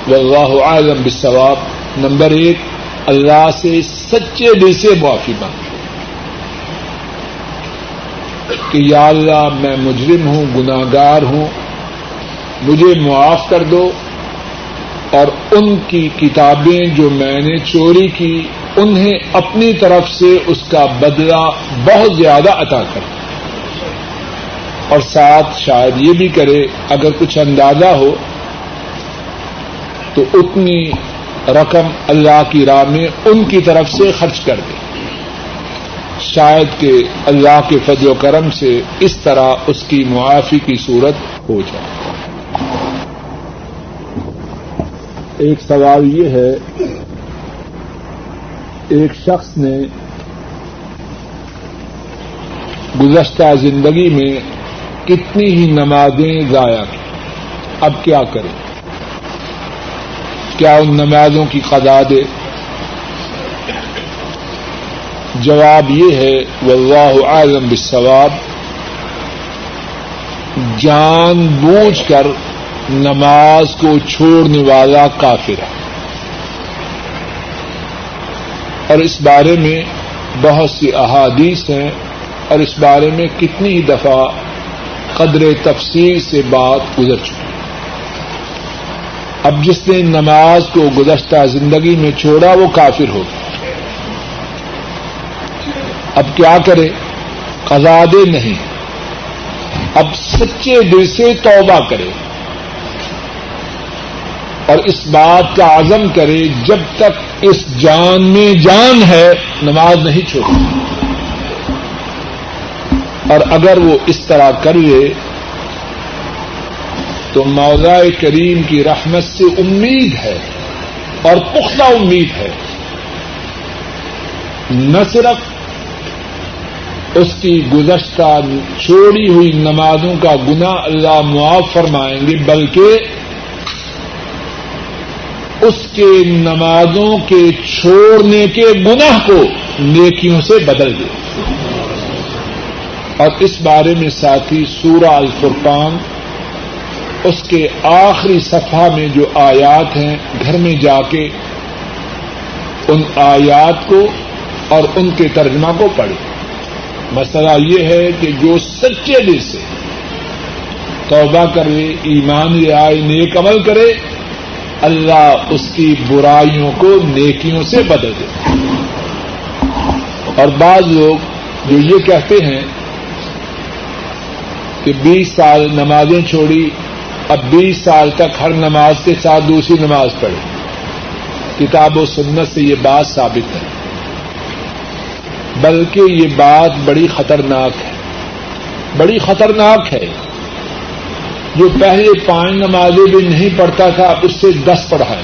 [SPEAKER 1] واللہ عالم بالثواب نمبر ایک، اللہ سے سچے دل سے معافی مانگے کہ یا اللہ میں مجرم ہوں گناگار ہوں، مجھے معاف کر دو، اور ان کی کتابیں جو میں نے چوری کی، انہیں اپنی طرف سے اس کا بدلہ بہت زیادہ عطا کر اور ساتھ شاید یہ بھی کرے، اگر کچھ اندازہ ہو تو اتنی رقم اللہ کی راہ میں ان کی طرف سے خرچ کر دے۔ شاید کہ اللہ کے فضل و کرم سے اس طرح اس کی معافی کی صورت ہو جائے۔ ایک سوال یہ ہے، ایک شخص نے گزشتہ زندگی میں کتنی ہی نمازیں ضائع کی۔ اب کیا کریں کیا ان نمازوں کی قضا دے؟ جواب یہ ہے، واللہ عالم بالثواب جان بوجھ کر نماز کو چھوڑنے والا کافر ہے۔ اور اس بارے میں بہت سی احادیث ہیں، اور اس بارے میں کتنی دفعہ قدر تفصیل سے بات گزر چکی۔ اب جس نے نماز کو گزشتہ زندگی میں چھوڑا وہ کافر ہو اب کیا کرے؟ قزادے نہیں۔ اب سچے دل سے توبہ کرے۔ اور اس بات کا عزم کرے جب تک اس جان میں جان ہے نماز نہیں چھوڑی۔ اور اگر وہ اس طرح کر لے تو مولا کریم کی رحمت سے امید ہے اور پختہ امید ہے۔ نہ صرف اس کی گزشتہ چھوڑی ہوئی نمازوں کا گنا اللہ معاف فرمائیں گے، بلکہ اس کے نمازوں کے چھوڑنے کے گناہ کو نیکیوں سے بدل دے۔ اور اس بارے میں ساتھی سورہ الفرقان اس کے آخری صفحہ میں جو آیات ہیں، گھر میں جا کے ان آیات کو اور ان کے ترجمہ کو پڑھے مسئلہ یہ ہے کہ جو سچے دل سے توبہ کرے، ایمان لے آئے، نیک عمل کرے، اللہ اس کی برائیوں کو نیکیوں سے بدل دے۔ اور بعض لوگ جو یہ کہتے ہیں کہ بیس سال نمازیں چھوڑی اب بیس سال تک ہر نماز کے ساتھ دوسری نماز پڑھے۔ کتاب و سنت سے یہ بات ثابت ہے۔ بلکہ یہ بات بڑی خطرناک ہے۔ بڑی خطرناک ہے۔ جو پہلے پانچ نمازیں بھی نہیں پڑھتا تھا اس سے دس پڑھا ہے۔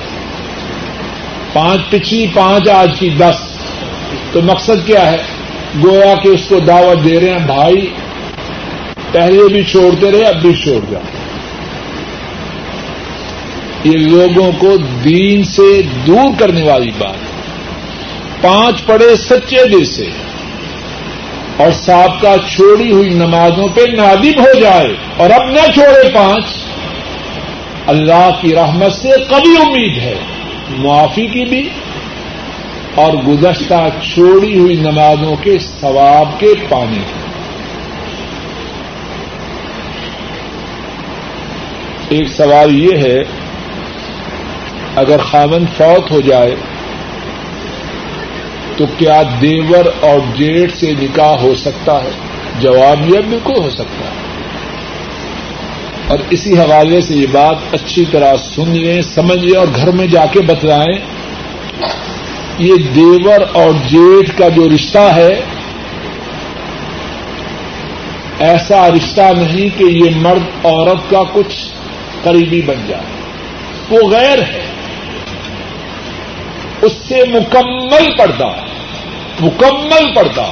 [SPEAKER 1] پانچ پچھلی پانچ آج کی دس۔ تو مقصد کیا ہے؟ گویا کہ اس کو دعوت دے رہے ہیں، بھائی، پہلے بھی چھوڑتے رہے، اب بھی چھوڑ جا یہ لوگوں کو دین سے دور کرنے والی بات پانچ پڑے سچے دل سے۔ اور سابقہ چھوڑی ہوئی نمازوں پہ نادم ہو جائے۔ اور اب نہ چھوڑے پانچ۔ اللہ کی رحمت سے کبھی امید ہے۔ معافی کی بھی۔ اور گزشتہ چھوڑی ہوئی نمازوں کے ثواب کے پانے کی۔ ایک سوال یہ ہے اگر خامن فوت ہو جائے تو کیا دیور اور جیٹ سے نکاح ہو سکتا ہے؟ جواب یہ بالکل ہو سکتا ہے۔ اور اسی حوالے سے یہ بات اچھی طرح سن لیں، سمجھ لیں اور گھر میں جا کے بتلائیں۔ یہ دیور اور جیٹ کا جو رشتہ ہے، ایسا رشتہ نہیں کہ یہ مرد، عورت کا کچھ قریبی بن جائے۔ وہ غیر ہے۔ اس سے مکمل پردہ مکمل پردہ۔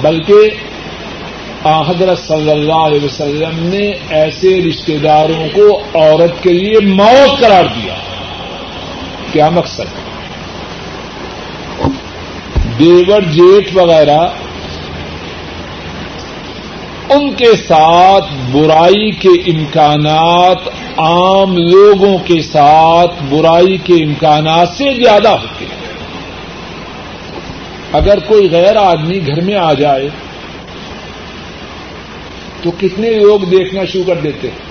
[SPEAKER 1] بلکہ حضرت صلی اللہ علیہ وسلم نے ایسے رشتے داروں کو عورت کے لیے موت قرار دیا۔ کیا مقصد؟ دیور جیٹ وغیرہ ان کے ساتھ برائی کے امکانات عام لوگوں کے ساتھ برائی کے امکانات سے زیادہ ہوتے ہیں۔ اگر کوئی غیر آدمی گھر میں آ جائے تو کتنے لوگ دیکھنا شروع کر دیتے ہیں۔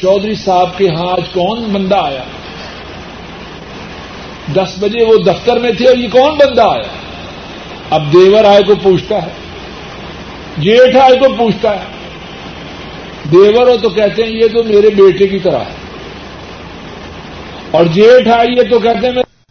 [SPEAKER 1] چودھری صاحب کے ہاں آج کون بندہ آیا؟ دس بجے وہ دفتر میں تھے اور یہ کون بندہ آیا؟ اب دیور آئے کو پوچھتا ہے۔ جیٹھ آئے تو پوچھتا ہے، دیور ہو تو کہتے ہیں یہ تو میرے بیٹے کی طرح ہے۔ اور جیٹھ آئیے تو کہتے ہیں